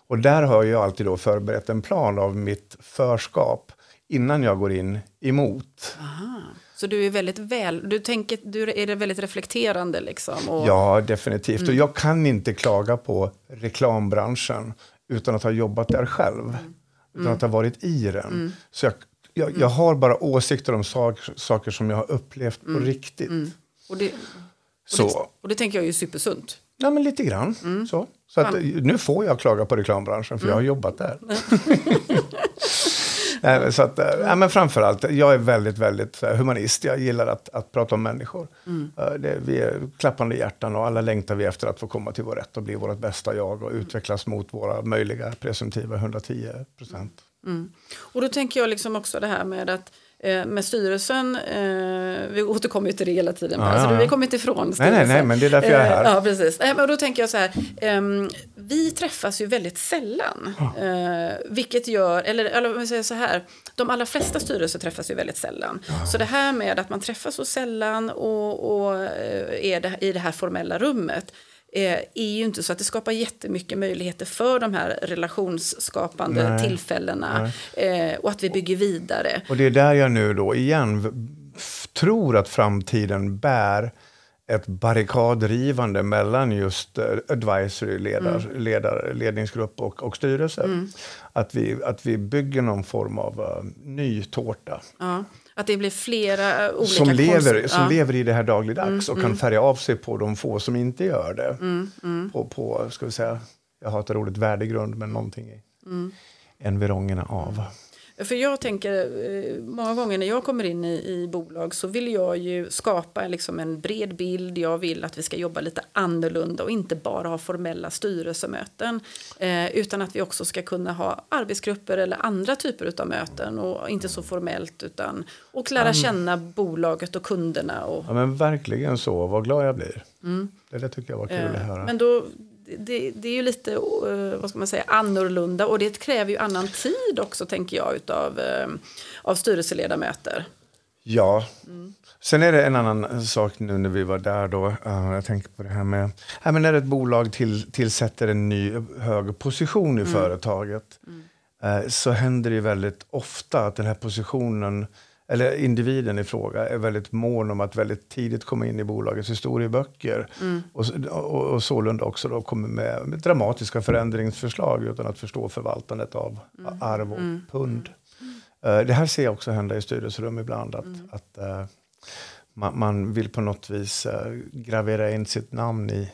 Och där har jag alltid då förberett en plan av mitt förskap innan jag går in emot. Aha. Så du är väldigt väl, du tänker, du är väldigt reflekterande liksom? Och... Ja, definitivt. Mm. Och jag kan inte klaga på reklambranschen utan att ha jobbat där själv. Mm. Utan att ha varit i den. Mm. Så jag, jag, jag, har bara åsikter om saker, saker som jag har upplevt på mm. riktigt. Mm. Och, det, och, så. Det, och det tänker jag är supersunt. Ja, men lite grann. Mm. Så, så att, nu får jag klaga på reklambranschen för jag har jobbat där. så att, eh, ja, men framförallt, jag är väldigt, väldigt eh, humanist. Jag gillar att, att prata om människor. Mm. Eh, det, vi är klappande hjärtan och alla längtar vi efter att få komma till vår rätt och bli vårt bästa jag och utvecklas mot våra möjliga presumtiva 110 procent. Mm. Och då tänker jag liksom också det här med att Eh, med styrelsen, eh, vi återkommer till det hela tiden, ja, alltså, vi kommer inte ifrån styrelsen. Nej, nej, nej, men det är därför jag är här. Eh, ja, precis. Och då tänker jag så här, ehm, vi träffas ju väldigt sällan, eh, vilket gör, eller, eller om vi säger så här, de allra flesta styrelser träffas ju väldigt sällan. Ja. Så det här med att man träffas så sällan och, och är det, i det här formella rummet, är ju inte så att det skapar jättemycket möjligheter för de här relationsskapande Nej. tillfällena eh, och att vi bygger vidare. Och det är där jag nu då igen tror att framtiden bär ett barrikadrivande mellan just uh, advisory, ledar, mm. ledar, ledningsgrupp och, och styrelse. Mm. Att, vi, att vi bygger någon form av uh, ny tårta. Ja. Att det blir flera olika som lever, som ja. lever i det här dagligdags mm, och kan mm. färga av sig på de få som inte gör det. Mm, mm. på, på, ska vi säga, jag har ett roligt värdegrund, men någonting i environgerna av. För jag tänker, eh, många gånger när jag kommer in i, i bolag så vill jag ju skapa liksom en bred bild. Jag vill att vi ska jobba lite annorlunda och inte bara ha formella styrelsemöten. Eh, utan att vi också ska kunna ha arbetsgrupper eller andra typer av möten och inte så formellt utan och lära känna bolaget och kunderna. Och... Ja men verkligen så, vad glad jag blir. Mm. Det, det tycker jag var kul eh, att höra. Men då, det, det, är ju lite uh, vad ska man säga, annorlunda och det kräver ju annan tid också tänker jag utav, uh, av styrelseledamöter. Ja. Mm. Sen är det en annan sak nu när vi var där då. Jag tänker på det här med, äh, men när ett bolag till, tillsätter en ny hög position i mm. företaget. Mm. Så händer det väldigt ofta att den här positionen eller individen i fråga är väldigt mån om att väldigt tidigt komma in i bolagets historieböcker. Mm. Och, och, och sålunda också då kommer med, med, dramatiska förändringsförslag utan att förstå förvaltandet av mm. arv och mm. pund. Uh, det här ser jag också hända i styrelserum ibland. Att, mm. att uh, man, man, vill på något vis uh, gravera in sitt namn i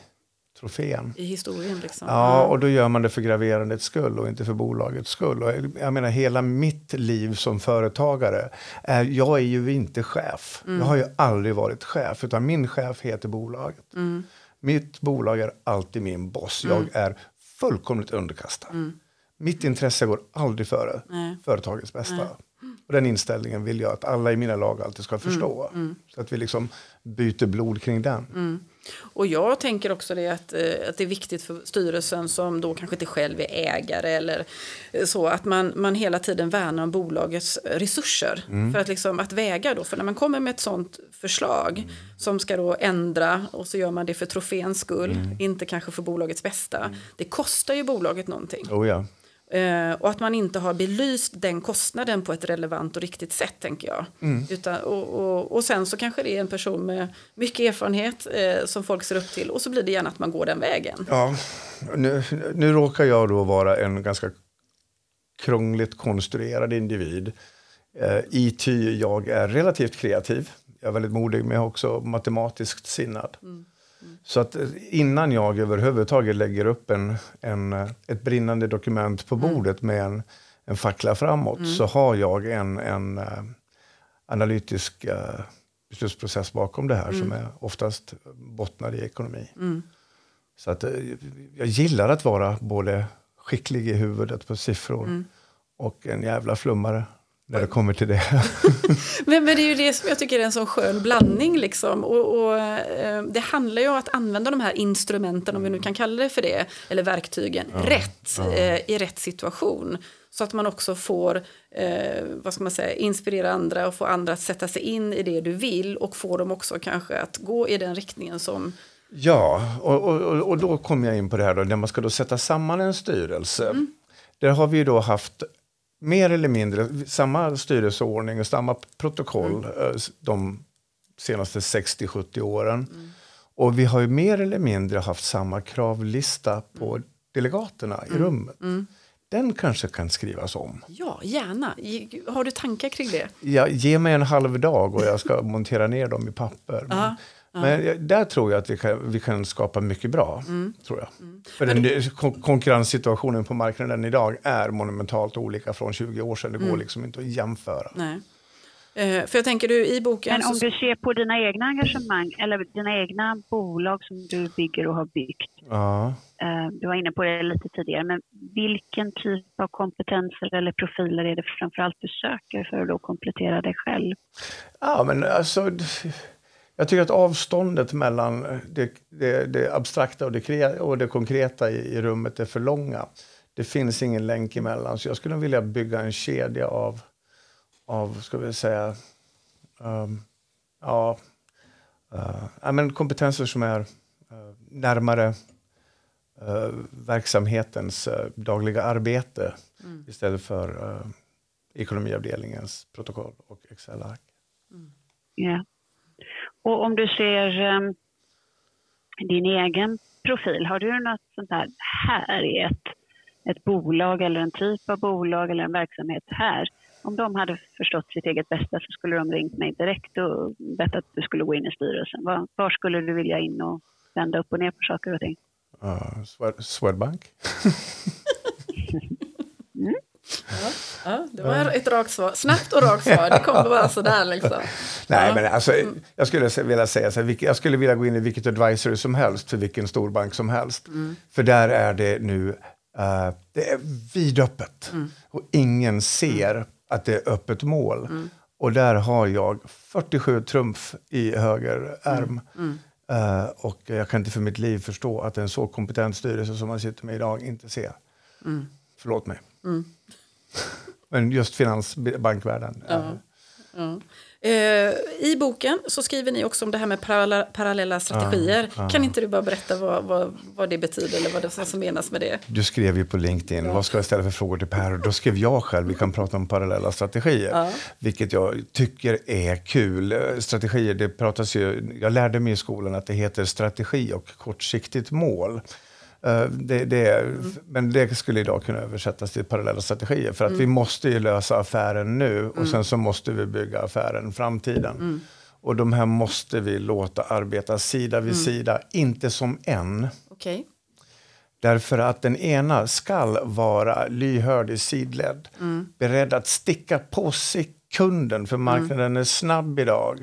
trofén. I historien liksom. Ja, och då gör man det för graverandets skull och inte för bolagets skull. Och jag menar hela mitt liv som företagare, är, jag är ju inte chef. Mm. Jag har ju aldrig varit chef, utan min chef heter bolaget. Mm. Mitt bolag är alltid min boss. Jag mm. är fullkomligt underkastad. Mm. Mitt intresse går aldrig före Nej. företagets bästa. Nej. Och den inställningen vill jag att alla i mina lag alltid ska förstå. Mm. Mm. Så att vi liksom byter blod kring den. Och jag tänker också det att, eh, att det är viktigt för styrelsen som då kanske inte själv är ägare eller eh, så att man, man hela tiden värnar om bolagets resurser. Mm. För att, liksom, att väga då, för när man kommer med ett sånt förslag Mm. som ska då ändra och så gör man det för troféns skull, Mm. inte kanske för bolagets bästa. Det kostar ju bolaget någonting. Oh ja. Eh, och att man inte har belyst den kostnaden på ett relevant och riktigt sätt, tänker jag. Utan, och, och, och sen så kanske det är en person med mycket erfarenhet eh, som folk ser upp till och så blir det gärna att man går den vägen. Ja, nu, nu råkar jag då vara en ganska krångligt konstruerad individ. Eh, I ty jag är relativt kreativ. Jag är väldigt modig men också matematiskt sinnad. Så att eh, innan jag överhuvudtaget lägger upp en, en, eh, ett brinnande dokument på bordet med en, en fackla framåt så har jag en, en eh, analytisk eh, beslutsprocess bakom det här som är oftast bottnar i ekonomi. Så att, jag gillar att vara både skicklig i huvudet på siffror och en jävla flummare när det kommer till det. Men, men det är ju det som jag tycker är en sån skön blandning. Liksom. Och, och, eh, det handlar ju om att använda de här instrumenten, om vi nu kan kalla det för det, eller verktygen, rätt eh, i rätt situation. Så att man också får eh, vad ska man säga, inspirera andra och få andra att sätta sig in i det du vill och få dem också kanske att gå i den riktningen som... Ja, och, och, och då kommer jag in på det här då, när man ska då sätta samman en styrelse. Där har vi ju då haft mer eller mindre samma styrelseordning och samma protokoll eh, de senaste 60-70 åren. Och vi har ju mer eller mindre haft samma kravlista på delegaterna i rummet. Den kanske kan skrivas om. Ja, gärna. Har du tankar kring det? Ja, ge mig en halv dag och jag ska montera ner dem i papper. Men, där tror jag att vi kan, vi kan skapa mycket bra. Mm. Tror jag. För den, kon- konkurrenssituationen på marknaden idag är monumentalt olika från 20 år sedan. Det Mm. går liksom inte att jämföra. Nej. Eh, för jag tänker du i boken... Men om så- du ser på dina egna engagemang, eller dina egna bolag som du bygger och har byggt. Ja. eh, Du var inne på det lite tidigare, men vilken typ av kompetenser eller profiler är det framförallt du söker för att då komplettera dig själv? Ja, men alltså, jag tycker att avståndet mellan det, det, det abstrakta och det, och det konkreta i, i rummet är för långa. Det finns ingen länk emellan, så jag skulle vilja bygga en kedja av, av ska vi säga, ehm, ja, eh, ja, men kompetenser som är eh, närmare eh, verksamhetens eh, dagliga arbete istället för eh, ekonomiavdelningens protokoll och Excel-ark. Ja. Och om du ser em, din egen profil, har du något sånt här, här är ett, ett bolag eller en typ av bolag eller en verksamhet här. Om de hade förstått sitt eget bästa så skulle de ringt mig direkt och bett att du skulle gå in i styrelsen. Var, var skulle du vilja in och vända upp och ner på saker och ting? Uh, Swed- Swedbank. Ja, det var ett rakt svar. Snabbt och rakt svar. Det kommer bara sådär liksom. Nej, Ja. men alltså, jag skulle vilja säga så här, jag skulle vilja gå in i vilket advisory som helst för vilken storbank som helst. För där är det nu, eh, det är vidöppet. Och ingen ser att det är öppet mål. Och där har jag 47 trumf i höger ärm. Eh, och jag kan inte för mitt liv förstå att en så kompetent styrelse som man sitter med idag inte ser. Förlåt mig. Men just finansbankvärlden. eh, Ja. Eh, I boken så skriver ni också om det här med parallella, parallella strategier. Kan inte du bara berätta vad, vad, vad det betyder eller vad det som menas med det? Du skrev ju på LinkedIn, vad ska jag ställa för frågor till Per? Då skrev jag själv, vi kan prata om parallella strategier. Ja. Vilket jag tycker är kul. Strategier, det pratas ju, jag lärde mig i skolan att det heter strategi och kortsiktigt mål. Eh, Det, det, är- Men det skulle idag kunna översättas till parallella strategier. För att vi måste ju lösa affären nu och sen så måste vi bygga affären framtiden. Och de här måste vi låta arbeta sida vid sida, inte som en. Okej. Därför att den ena skall vara lyhörd i sidled. Beredd att sticka på sekunden, för marknaden är snabb idag.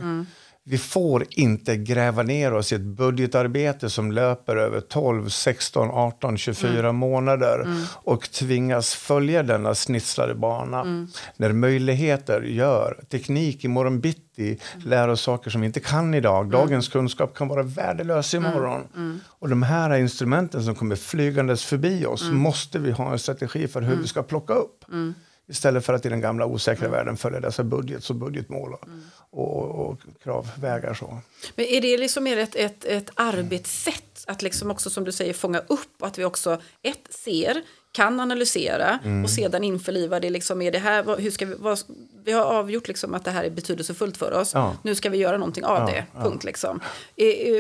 Vi får inte gräva ner oss i ett budgetarbete som löper över 12, 16, 18, 24 mm. månader mm. och tvingas följa denna snitslade bana. Mm. När möjligheter gör, teknik imorgon bitti mm. lär oss saker som vi inte kan idag. Mm. Dagens kunskap kan vara värdelös mm. imorgon. Mm. Och de här instrumenten som kommer flygandes förbi oss måste vi ha en strategi för hur vi ska plocka upp. Istället för att i den gamla osäkra mm. världen följa dessa budgets och budgetmål mm och, och kravvägar. Så. Men är det liksom mer ett, ett, ett arbetssätt att liksom också som du säger fånga upp och att vi också ett ser kan analysera mm. och sedan införliva det. Liksom, är det här, hur ska vi, vad, vi har avgjort liksom att det här är betydelsefullt för oss. Ja. Nu ska vi göra någonting av ja, det. Punkt. Ja. Liksom.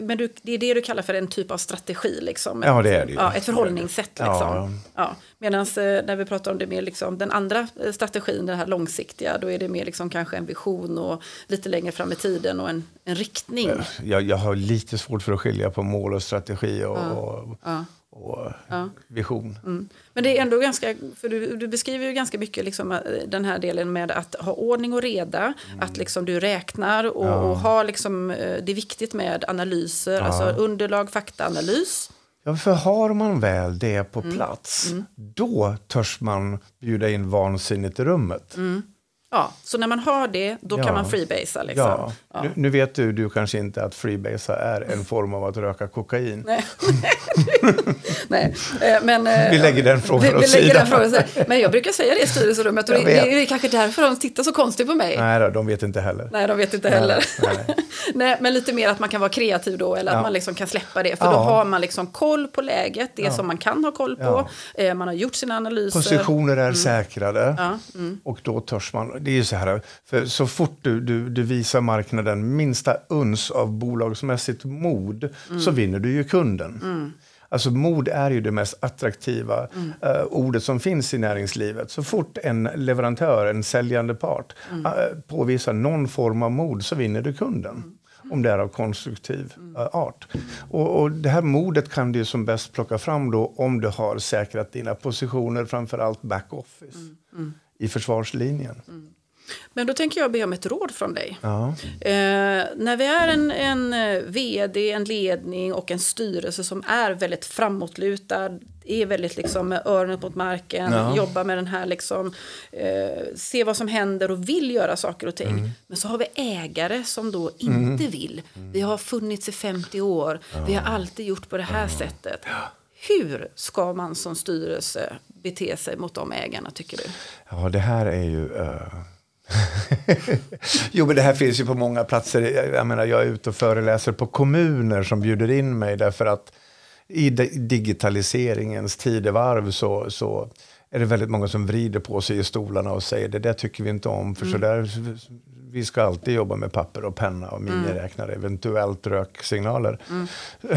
Men du, det är det du kallar för en typ av strategi? Liksom. Ja, det är det. Ja, ett förhållningssätt. Liksom. Ja. Medan eh, när vi pratar om det mer liksom, den andra eh, strategin, den här långsiktiga, då är det mer liksom kanske en vision och lite längre fram i tiden och en, en riktning. Jag, jag har lite svårt för att skilja på mål och strategi. och, och och ja. vision. Mm. Men det är ändå ganska, för du, du, beskriver ju ganska mycket liksom, eh, den här delen med att ha ordning och reda, mm. att liksom du räknar och, ja. och ha liksom, eh, det är viktigt med analyser, ja. alltså underlag, faktaanalys. Ja, för har man väl det på mm. plats, mm. då törs man bjuda in vansinnet i rummet. Ja, så när man har det, då ja. kan man freebasea. Liksom. Ja. ja. Nu, nu, vet du, du kanske inte att freebasea är en form av att röka kokain. Nej, Nej. Eh, men... Eh, vi lägger den frågan åt sidan. Men jag brukar säga det i styrelserummet och det, det är kanske därför de tittar så konstigt på mig. Nej, då, de vet inte heller. Nej, de vet inte heller. Nej, nej. Nej, men lite mer att man kan vara kreativ då, eller att man liksom kan släppa det. För då har man liksom koll på läget, det som man kan ha koll på. Eh, man har gjort sina analyser. Positioner är mm. säkrade mm. och då törs man det är ju så här, för så fort du, du, du visar marknaden minsta uns av bolagsmässigt mod mm. så vinner du ju kunden. Mm. Alltså mod är ju det mest attraktiva mm. uh, ordet som finns i näringslivet. Så fort en leverantör, en säljande part, mm. uh, påvisar någon form av mod så vinner du kunden. Mm. Om det är av konstruktiv uh, art. Och, och, det här modet kan du som bäst plocka fram då om du har säkrat dina positioner, framförallt backoffice, mm. mm. i försvarslinjen. Men då tänker jag be om ett råd från dig. Ja. Eh, när vi är en, en eh, vd, en ledning och en styrelse som är väldigt framåtlutad, är väldigt liksom med öronen mot marken, ja. jobbar med den här liksom, eh, se vad som händer och vill göra saker och ting. Mm. Men så har vi ägare som då inte mm. vill. Vi har funnits i 50 år, ja. vi har alltid gjort på det här sättet. Hur ska man som styrelse bete sig mot de ägarna tycker du? Ja, det här är ju... Uh jo, men det här finns ju på många platser. Jag, menar, jag är ute och föreläser på kommuner som bjuder in mig därför att i digitaliseringens tidevarv så, så är det väldigt många som vrider på sig i stolarna och säger det där tycker vi inte om. För mm. så där, vi ska alltid jobba med papper och penna och miniräknare, mm. eventuellt röksignaler. Mm.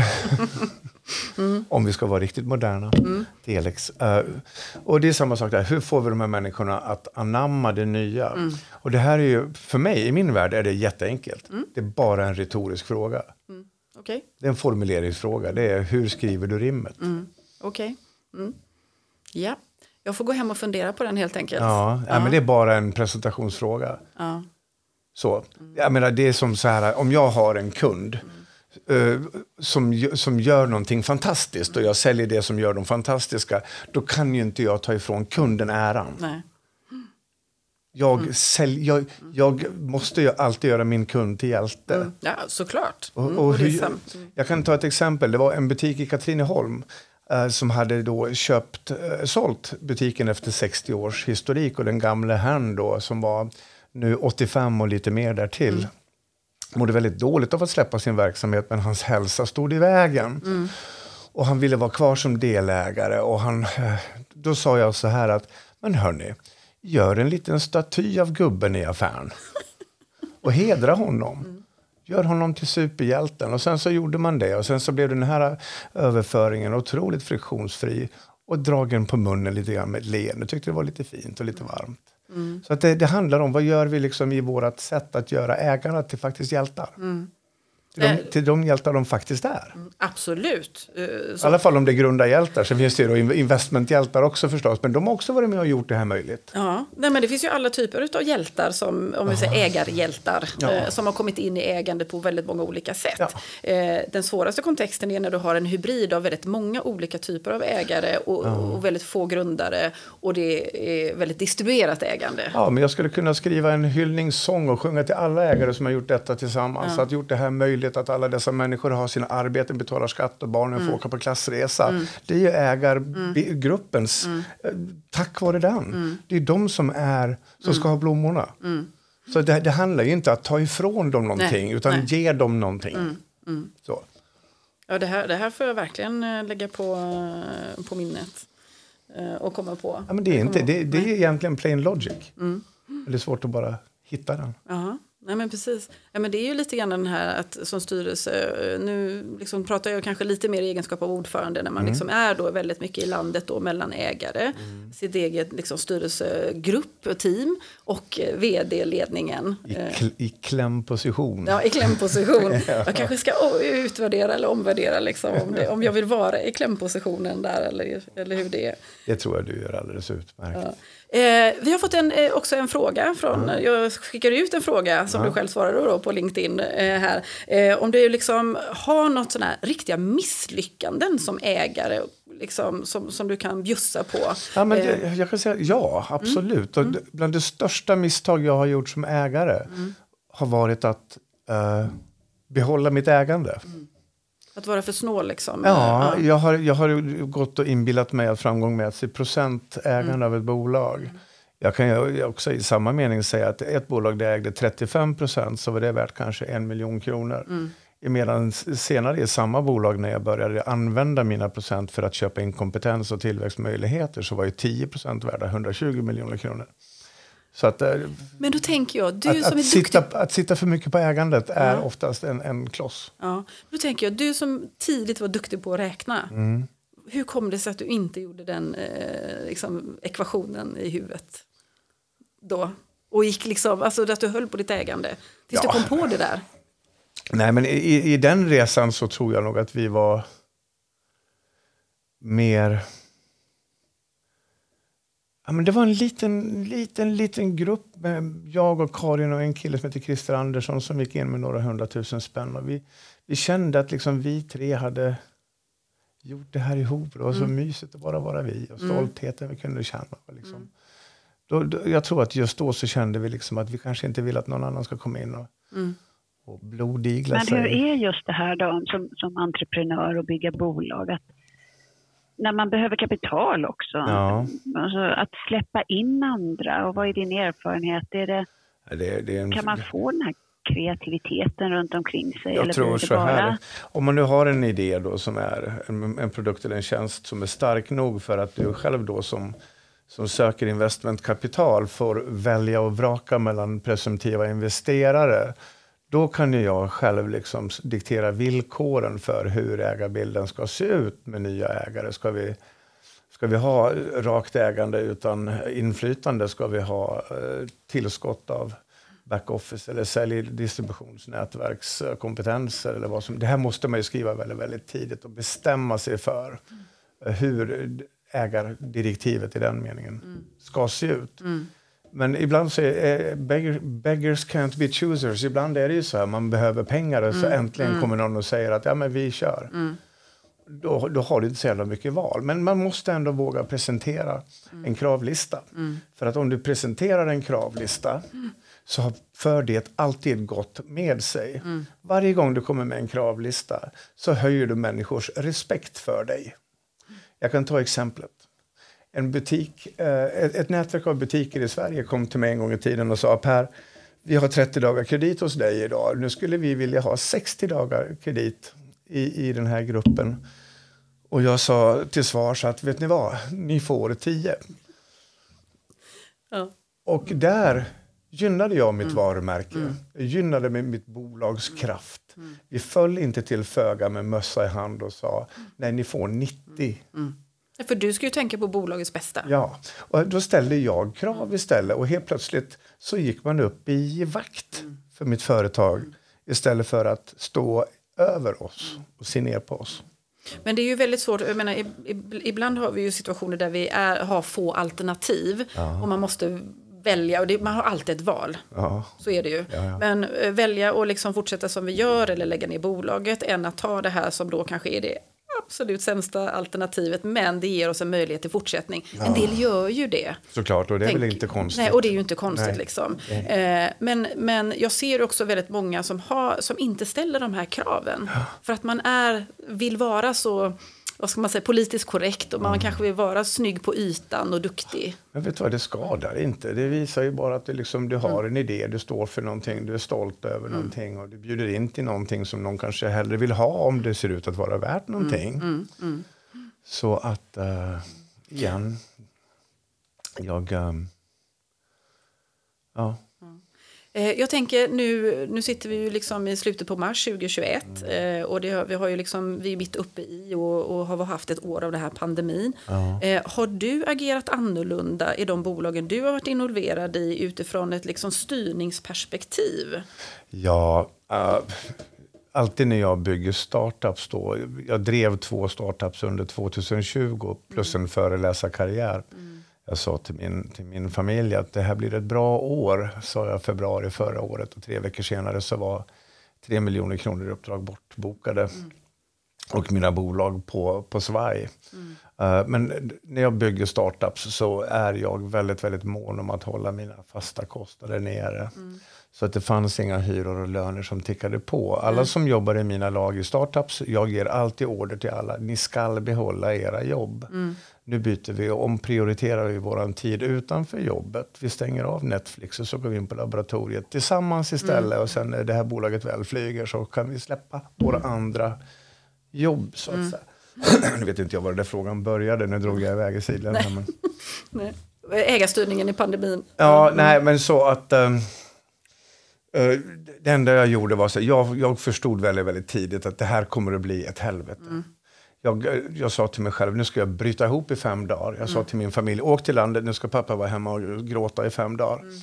mm. Om vi ska vara riktigt moderna. Mm. Telex. Uh, och det är samma sak där, hur får vi de här människorna att anamma det nya? Mm. Och det här är ju, för mig, i min värld, är det jätteenkelt. Mm. Det är bara en retorisk fråga. Mm. Okay. Det är en formuleringsfråga, det är hur skriver du rimmet? Okej. Okay. Ja. Jag får gå hem och fundera på den helt enkelt. Ja. ja men det är bara en presentationsfråga. Ja. Så, jag menar, det är som så här, om jag har en kund uh, som, som gör någonting fantastiskt och jag säljer det som gör dem fantastiska, då kan ju inte jag ta ifrån kunden äran. Nej. Jag, mm. sälj, jag, jag måste ju alltid göra min kund till hjälte. Mm. Ja, såklart. Mm. Och, och hur, jag kan ta ett exempel. Det var en butik i Katrineholm uh, som hade då köpt, uh, sålt butiken efter 60 års historik och den gamle herrn då som var nu 85 och lite mer därtill. Mm. Mådde väldigt dåligt av att släppa sin verksamhet men hans hälsa stod i vägen. Mm. Och han ville vara kvar som delägare och han, eh, då sa jag så här att, men hörni, gör en liten staty av gubben i affären. och hedra honom. Mm. Gör honom till superhjälten. Och sen så gjorde man det. Och sen så blev den här överföringen otroligt friktionsfri. Och dragen på munnen lite grann med ett leende. Tyckte det var lite fint och lite varmt. Mm. Så att det, det, handlar om vad gör vi liksom i vårt sätt att göra ägarna till faktiskt hjältar. Mm. Till, de, till de hjältar de faktiskt är. Absolut. Eh, I alla fall om det är grundarhjältar. Sen finns det ju då investmenthjältar också förstås. Men de har också varit med och gjort det här möjligt. Ja, nej, men det finns ju alla typer av hjältar, som, om vi säger ägarhjältar, Ja. eh, som har kommit in i ägande på väldigt många olika sätt. Ja. Eh, den svåraste kontexten är när du har en hybrid av väldigt många olika typer av ägare och, och väldigt få grundare och det är väldigt distribuerat ägande. Ja, men jag skulle kunna skriva en hyllningssång och sjunga till alla ägare som har gjort detta tillsammans. Att gjort det här möjligt att alla dessa människor har sina arbeten, betalar skatt och barnen får åka på klassresa. Det är ju ägargruppens, eh, tack vare den. Det är de som är, som ska ha blommorna. Så det, det handlar ju inte att ta ifrån dem någonting, utan nej. ge dem någonting. Så. Ja, det, här, det här får jag verkligen eh, lägga på, eh, på minnet och komma på. Ja, men det, är inte, det, det är egentligen plain logic. Det är svårt att bara hitta den. Ja, nej men precis. Ja, men det är ju lite grann den här att som styrelse, eh, nu liksom pratar jag kanske lite mer i egenskap av ordförande när man Mm. liksom är då väldigt mycket i landet då mellan ägare, sitt eget liksom styrelsegrupp och team och eh, vd-ledningen. I, kl, i klämposition. Ja, i klämposition. Jag kanske ska utvärdera eller omvärdera liksom, om, det, om jag vill vara i klämpositionen där eller, eller hur det är. Det tror jag du gör alldeles utmärkt. Eh, vi har fått en, eh, också en fråga från, jag skickade ut en fråga som du själv svarade då på LinkedIn eh, här. Eh, om du liksom har något sådana här riktiga misslyckanden som ägare liksom, som, som du kan bjussa på. Ja, men Eh, jag, jag kan säga ja, absolut. Och d- bland det största misstag jag har gjort som ägare har varit att eh, behålla mitt ägande. Att vara för snål liksom. Ja, Jag, har, jag har gått och inbillat mig att framgång mäts i procent ägande av ett bolag. Jag kan ju också i samma mening säga att ett bolag där jag ägde 35 procent så var det värt kanske en miljon kronor. Medan senare i samma bolag när jag började använda mina procent för att köpa in kompetens och tillväxtmöjligheter så var ju 10 procent värda 120 miljoner kronor. Så att, eh, Men då tänker jag, du att, som att, är duktig sitta, att sitta för mycket på ägandet är oftast en, en kloss. Ja, då tänker jag, du som tidigt var duktig på att räkna. Hur kom det sig att du inte gjorde den eh, liksom, ekvationen i huvudet då? Och gick liksom, alltså att du höll på ditt ägande. Tills Ja. du kom på det där. Nej, men i, i den resan så tror jag nog att vi var mer... Ja, men det var en liten, liten, liten grupp med jag och Karin och en kille som heter Christer Andersson som gick in med några hundratusen spänn. Och vi, vi kände att liksom vi tre hade gjort det här ihop. Det var så mysigt att bara vara vi och stoltheten vi kunde känna. Liksom. Då, då, jag tror att just då så kände vi liksom att vi kanske inte vill att någon annan ska komma in och, och blodigla Men sig. hur är just det här då som, som entreprenör och bygga bolag? Att när man behöver kapital också. Ja. Alltså att släppa in andra och vad är din erfarenhet? Är det, Det, det är en, kan man få den här kreativiteten runt omkring sig? jag eller tror så här. bara... Om man nu har en idé då som är en, en produkt eller en tjänst som är stark nog för att du själv då som, som söker investmentkapital får välja och vraka mellan presumtiva investerare. Då kan ju jag själv liksom diktera villkoren för hur ägarbilden ska se ut med nya ägare. Ska vi, ska vi ha rakt ägande utan inflytande? Ska vi ha eh, tillskott av backoffice eller sälj distributionsnätverkskompetenser eller vad som. Det här måste man ju skriva väldigt, väldigt tidigt och bestämma sig för eh, hur ägardirektivet i den meningen ska se ut. Men ibland så är beggar, beggars can't be choosers. Ibland är det ju så här, man behöver pengar och så äntligen kommer någon och säger att ja men vi kör. Då, då har du inte så jävla mycket val. Men man måste ändå våga presentera en kravlista. För att om du presenterar en kravlista så har- för det alltid gott med sig. Varje gång du kommer med en kravlista så höjer du människors respekt för dig. Jag kan ta exemplet. En butik, eh, ett, ett nätverk av butiker i Sverige kom till mig en gång i tiden och sa Per, vi har 30 dagar kredit hos dig idag. Nu skulle vi vilja ha 60 dagar kredit i, i den här gruppen. Och jag sa till svars att vet ni vad, ni får 10. Ja. Och där gynnade jag mitt varumärke. Jag gynnade med mitt bolags kraft. Vi föll inte till föga med mössa i hand och sa nej, ni får 90. Ja, För du ska ju tänka på bolagets bästa. Ja, och då ställde jag krav istället och helt plötsligt så gick man upp i vakt för mitt företag istället för att stå över oss och se ner på oss. Men det är ju väldigt svårt, jag menar, ibland har vi ju situationer där vi är, har få alternativ ja. och man måste välja, och det, man har alltid ett val. Ja. Så är det ju. Ja, Men äh, välja och liksom fortsätta som vi gör eller lägga ner bolaget än att ta det här som då kanske är det absolut sämsta alternativet men det ger oss en möjlighet till fortsättning. Ja. En del gör ju det. Såklart, och det är Tänk, väl inte konstigt. Nej, och det är ju inte konstigt nej. liksom. Eh, men, men jag ser också väldigt många som, har, som inte ställer de här kraven. Ja. För att man är, vill vara så vad ska man säga, politiskt korrekt och man mm. kanske vill vara snygg på ytan och duktig. Men vet du vad, det skadar inte. Det visar ju bara att du, liksom, du har mm. en idé, du står för någonting, du är stolt över mm. någonting och du bjuder in till någonting som någon kanske hellre vill ha om det ser ut att vara värt någonting. Mm. mm, mm. Så att, uh, igen, jag... Um, ja. Eh, jag tänker nu, nu sitter vi ju liksom i slutet på mars 2021 mm. Eh, och det, vi, har ju liksom, vi är mitt uppe i och, och har haft ett år av den här pandemin. Eh, har du agerat annorlunda i de bolagen du har varit involverad i utifrån ett liksom styrningsperspektiv? Ja, uh, alltid när jag bygger startups då, jag drev två startups under 2020 plus en föreläsarkarriär. Mm. Jag sa till min, till min familj att det här blir ett bra år, sa jag februari förra året. Och tre veckor senare så var tre miljoner kronor i uppdrag bortbokade. Mm. Och mina bolag på, på svaj. Mm. Uh, men när jag bygger startups så är jag väldigt, väldigt mån om att hålla mina fasta kostnader nere. Mm. Så att det fanns inga hyror och löner som tickade på. Alla mm. som jobbar i mina lag i startups, jag ger alltid order till alla. Ni skall behålla era jobb. Mm. Nu byter vi och omprioriterar vi vår tid utanför jobbet. Vi stänger av Netflix och så går vi in på laboratoriet tillsammans istället. Mm. Och sen när det här bolaget väl flyger så kan vi släppa våra andra jobb så att mm. säga. nu vet inte jag var den där frågan började, nu drog jag iväg i sidleden. Men... Ägarstyrningen i pandemin. Ja, mm. nej men så att um, uh, det enda jag gjorde var så jag, jag förstod väldigt, väldigt tidigt att det här kommer att bli ett helvete. Mm. Jag, jag sa till mig själv, nu ska jag bryta ihop i fem dagar. Jag mm. sa till min familj, åk till landet, nu ska pappa vara hemma och gråta i fem dagar. Mm.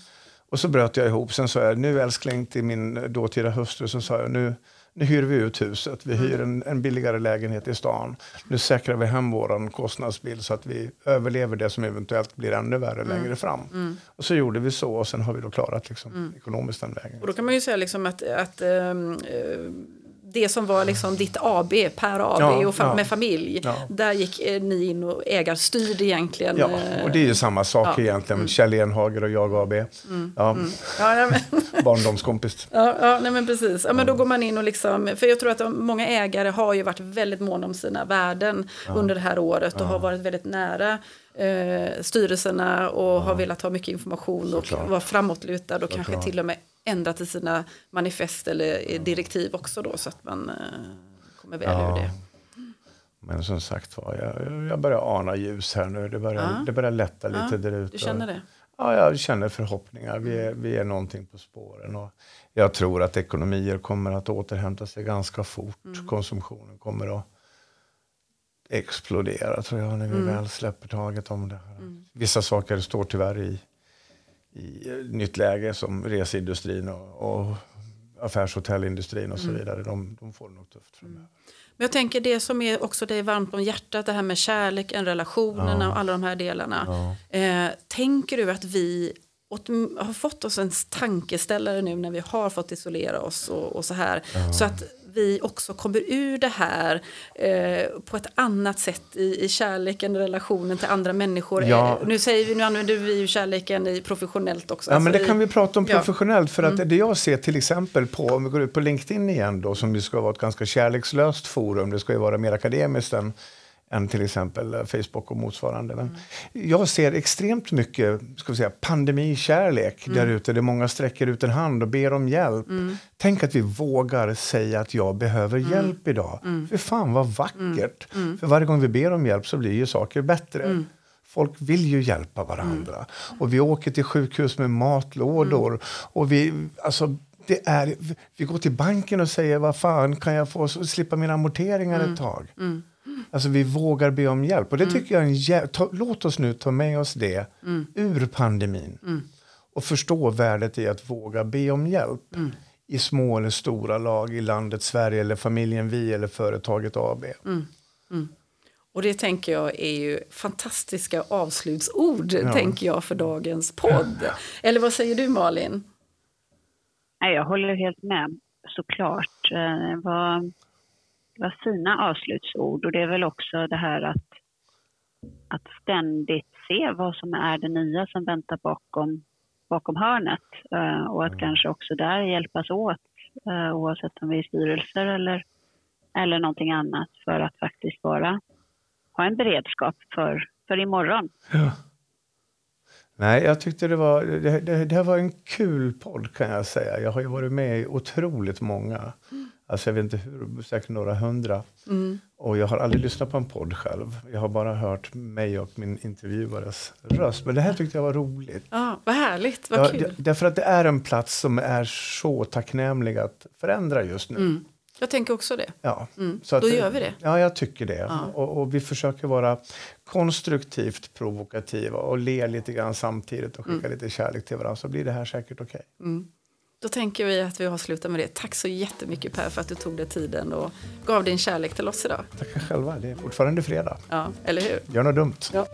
Och så bröt jag ihop. Sen sa jag, nu älskling till min dåtida hustru, så sa jag, nu, nu hyr vi ut huset. Vi hyr en, en billigare lägenhet i stan. Nu säkrar vi hem vår kostnadsbild så att vi överlever det som eventuellt blir ännu värre mm. längre fram. Mm. Och så gjorde vi så och sen har vi då klarat liksom, mm. ekonomiskt den vägen. Och då kan man ju säga liksom att, att ähm, det som var liksom ditt AB, Per AB ja, och ja, med familj. Ja. Där gick eh, ni in och ägarstyrde egentligen. Ja, och det är ju samma sak ja. egentligen. Mm. Kjell Enhager och jag AB. Mm. Ja. Mm. Ja. Barndomskompis. Ja, ja nej, men precis. Ja, men då går man in och liksom, för jag tror att många ägare har ju varit väldigt måna om sina värden under det här året och har varit väldigt nära eh, styrelserna och har velat ha mycket information och vara framåtlutad och Så kanske till och med ändrat i sina manifest eller direktiv också då så att man eh, kommer väl ja. ur det. Men som sagt var, jag, jag börjar ana ljus här nu. Det börjar, ja. det börjar lätta lite ja, där ute. Du känner det? Ja, jag känner förhoppningar. Vi är, vi är någonting på spåren. Och jag tror att ekonomier kommer att återhämta sig ganska fort. Mm. Konsumtionen kommer att explodera tror jag när vi mm. väl släpper taget om det här. Mm. Vissa saker står tyvärr i i nytt läge som reseindustrin och, och affärshotellindustrin och så mm. vidare. De, de får det nog tufft framöver. Mm. Men jag tänker det som är också dig varmt om hjärtat, det här med kärleken, relationerna ja. och alla de här delarna. Ja. Eh, tänker du att vi åt, har fått oss en tankeställare nu när vi har fått isolera oss och, och så här. Ja. Så att vi också kommer ur det här eh, på ett annat sätt i, i kärleken, relationen till andra människor. Ja. Eh, nu, säger vi, nu använder vi ju kärleken i professionellt också. Ja, alltså men det i, kan vi prata om professionellt. Ja. För att mm. det jag ser till exempel på, om vi går ut på LinkedIn igen då, som ju ska vara ett ganska kärlekslöst forum, det ska ju vara mer akademiskt än än till exempel eh, Facebook och motsvarande. Men mm. Jag ser extremt mycket ska vi säga, pandemikärlek mm. där ute. Där många sträcker ut en hand och ber om hjälp. Mm. Tänk att vi vågar säga att jag behöver mm. hjälp idag. Mm. För fan vad vackert! Mm. Mm. För varje gång vi ber om hjälp så blir ju saker bättre. Folk vill ju hjälpa varandra. Och vi åker till sjukhus med matlådor. Och vi, alltså, det är, vi går till banken och säger vad fan kan jag få slippa mina amorteringar ett tag. Alltså vi vågar be om hjälp. Och det mm. tycker jag är en ta, Låt oss nu ta med oss det mm. ur pandemin. Mm. Och förstå värdet i att våga be om hjälp. Mm. i små eller stora lag i landet Sverige eller familjen Vi eller företaget AB. Mm. Mm. Och det tänker jag är ju fantastiska avslutsord ja. tänker jag för dagens podd. Ja. Eller vad säger du Malin? Jag håller helt med såklart. Eh, det var, det var fina avslutsord och det är väl också det här att, att ständigt se vad som är det nya som väntar bakom, bakom hörnet eh, och att mm. kanske också där hjälpas åt eh, oavsett om vi är styrelser eller, eller någonting annat för att faktiskt vara, ha en beredskap för, för imorgon. Ja. Nej, jag tyckte det var, det, det, det, var en kul podd kan jag säga. Jag har ju varit med i otroligt många. Mm. Alltså jag vet inte hur, säkert några hundra. Mm. Och jag har aldrig lyssnat på en podd själv. Jag har bara hört mig och min intervjuares röst. Men det här tyckte jag var roligt. Ja, vad härligt, vad ja, kul. Därför att det är en plats som är så tacknämlig att förändra just nu. Mm. Jag tänker också det. Ja, mm. så Då gör vi det. Ja, jag tycker det. Ja. Och, och, vi försöker vara konstruktivt provokativa och le lite grann samtidigt och skicka mm. lite kärlek till varandra så blir det här säkert okej. Okay. Då tänker vi att vi avslutar med det. Tack så jättemycket Per för att du tog dig tiden och gav din kärlek till oss idag. Tackar själva. Det är fortfarande fredag. Ja, eller hur? Gör något dumt. Ja.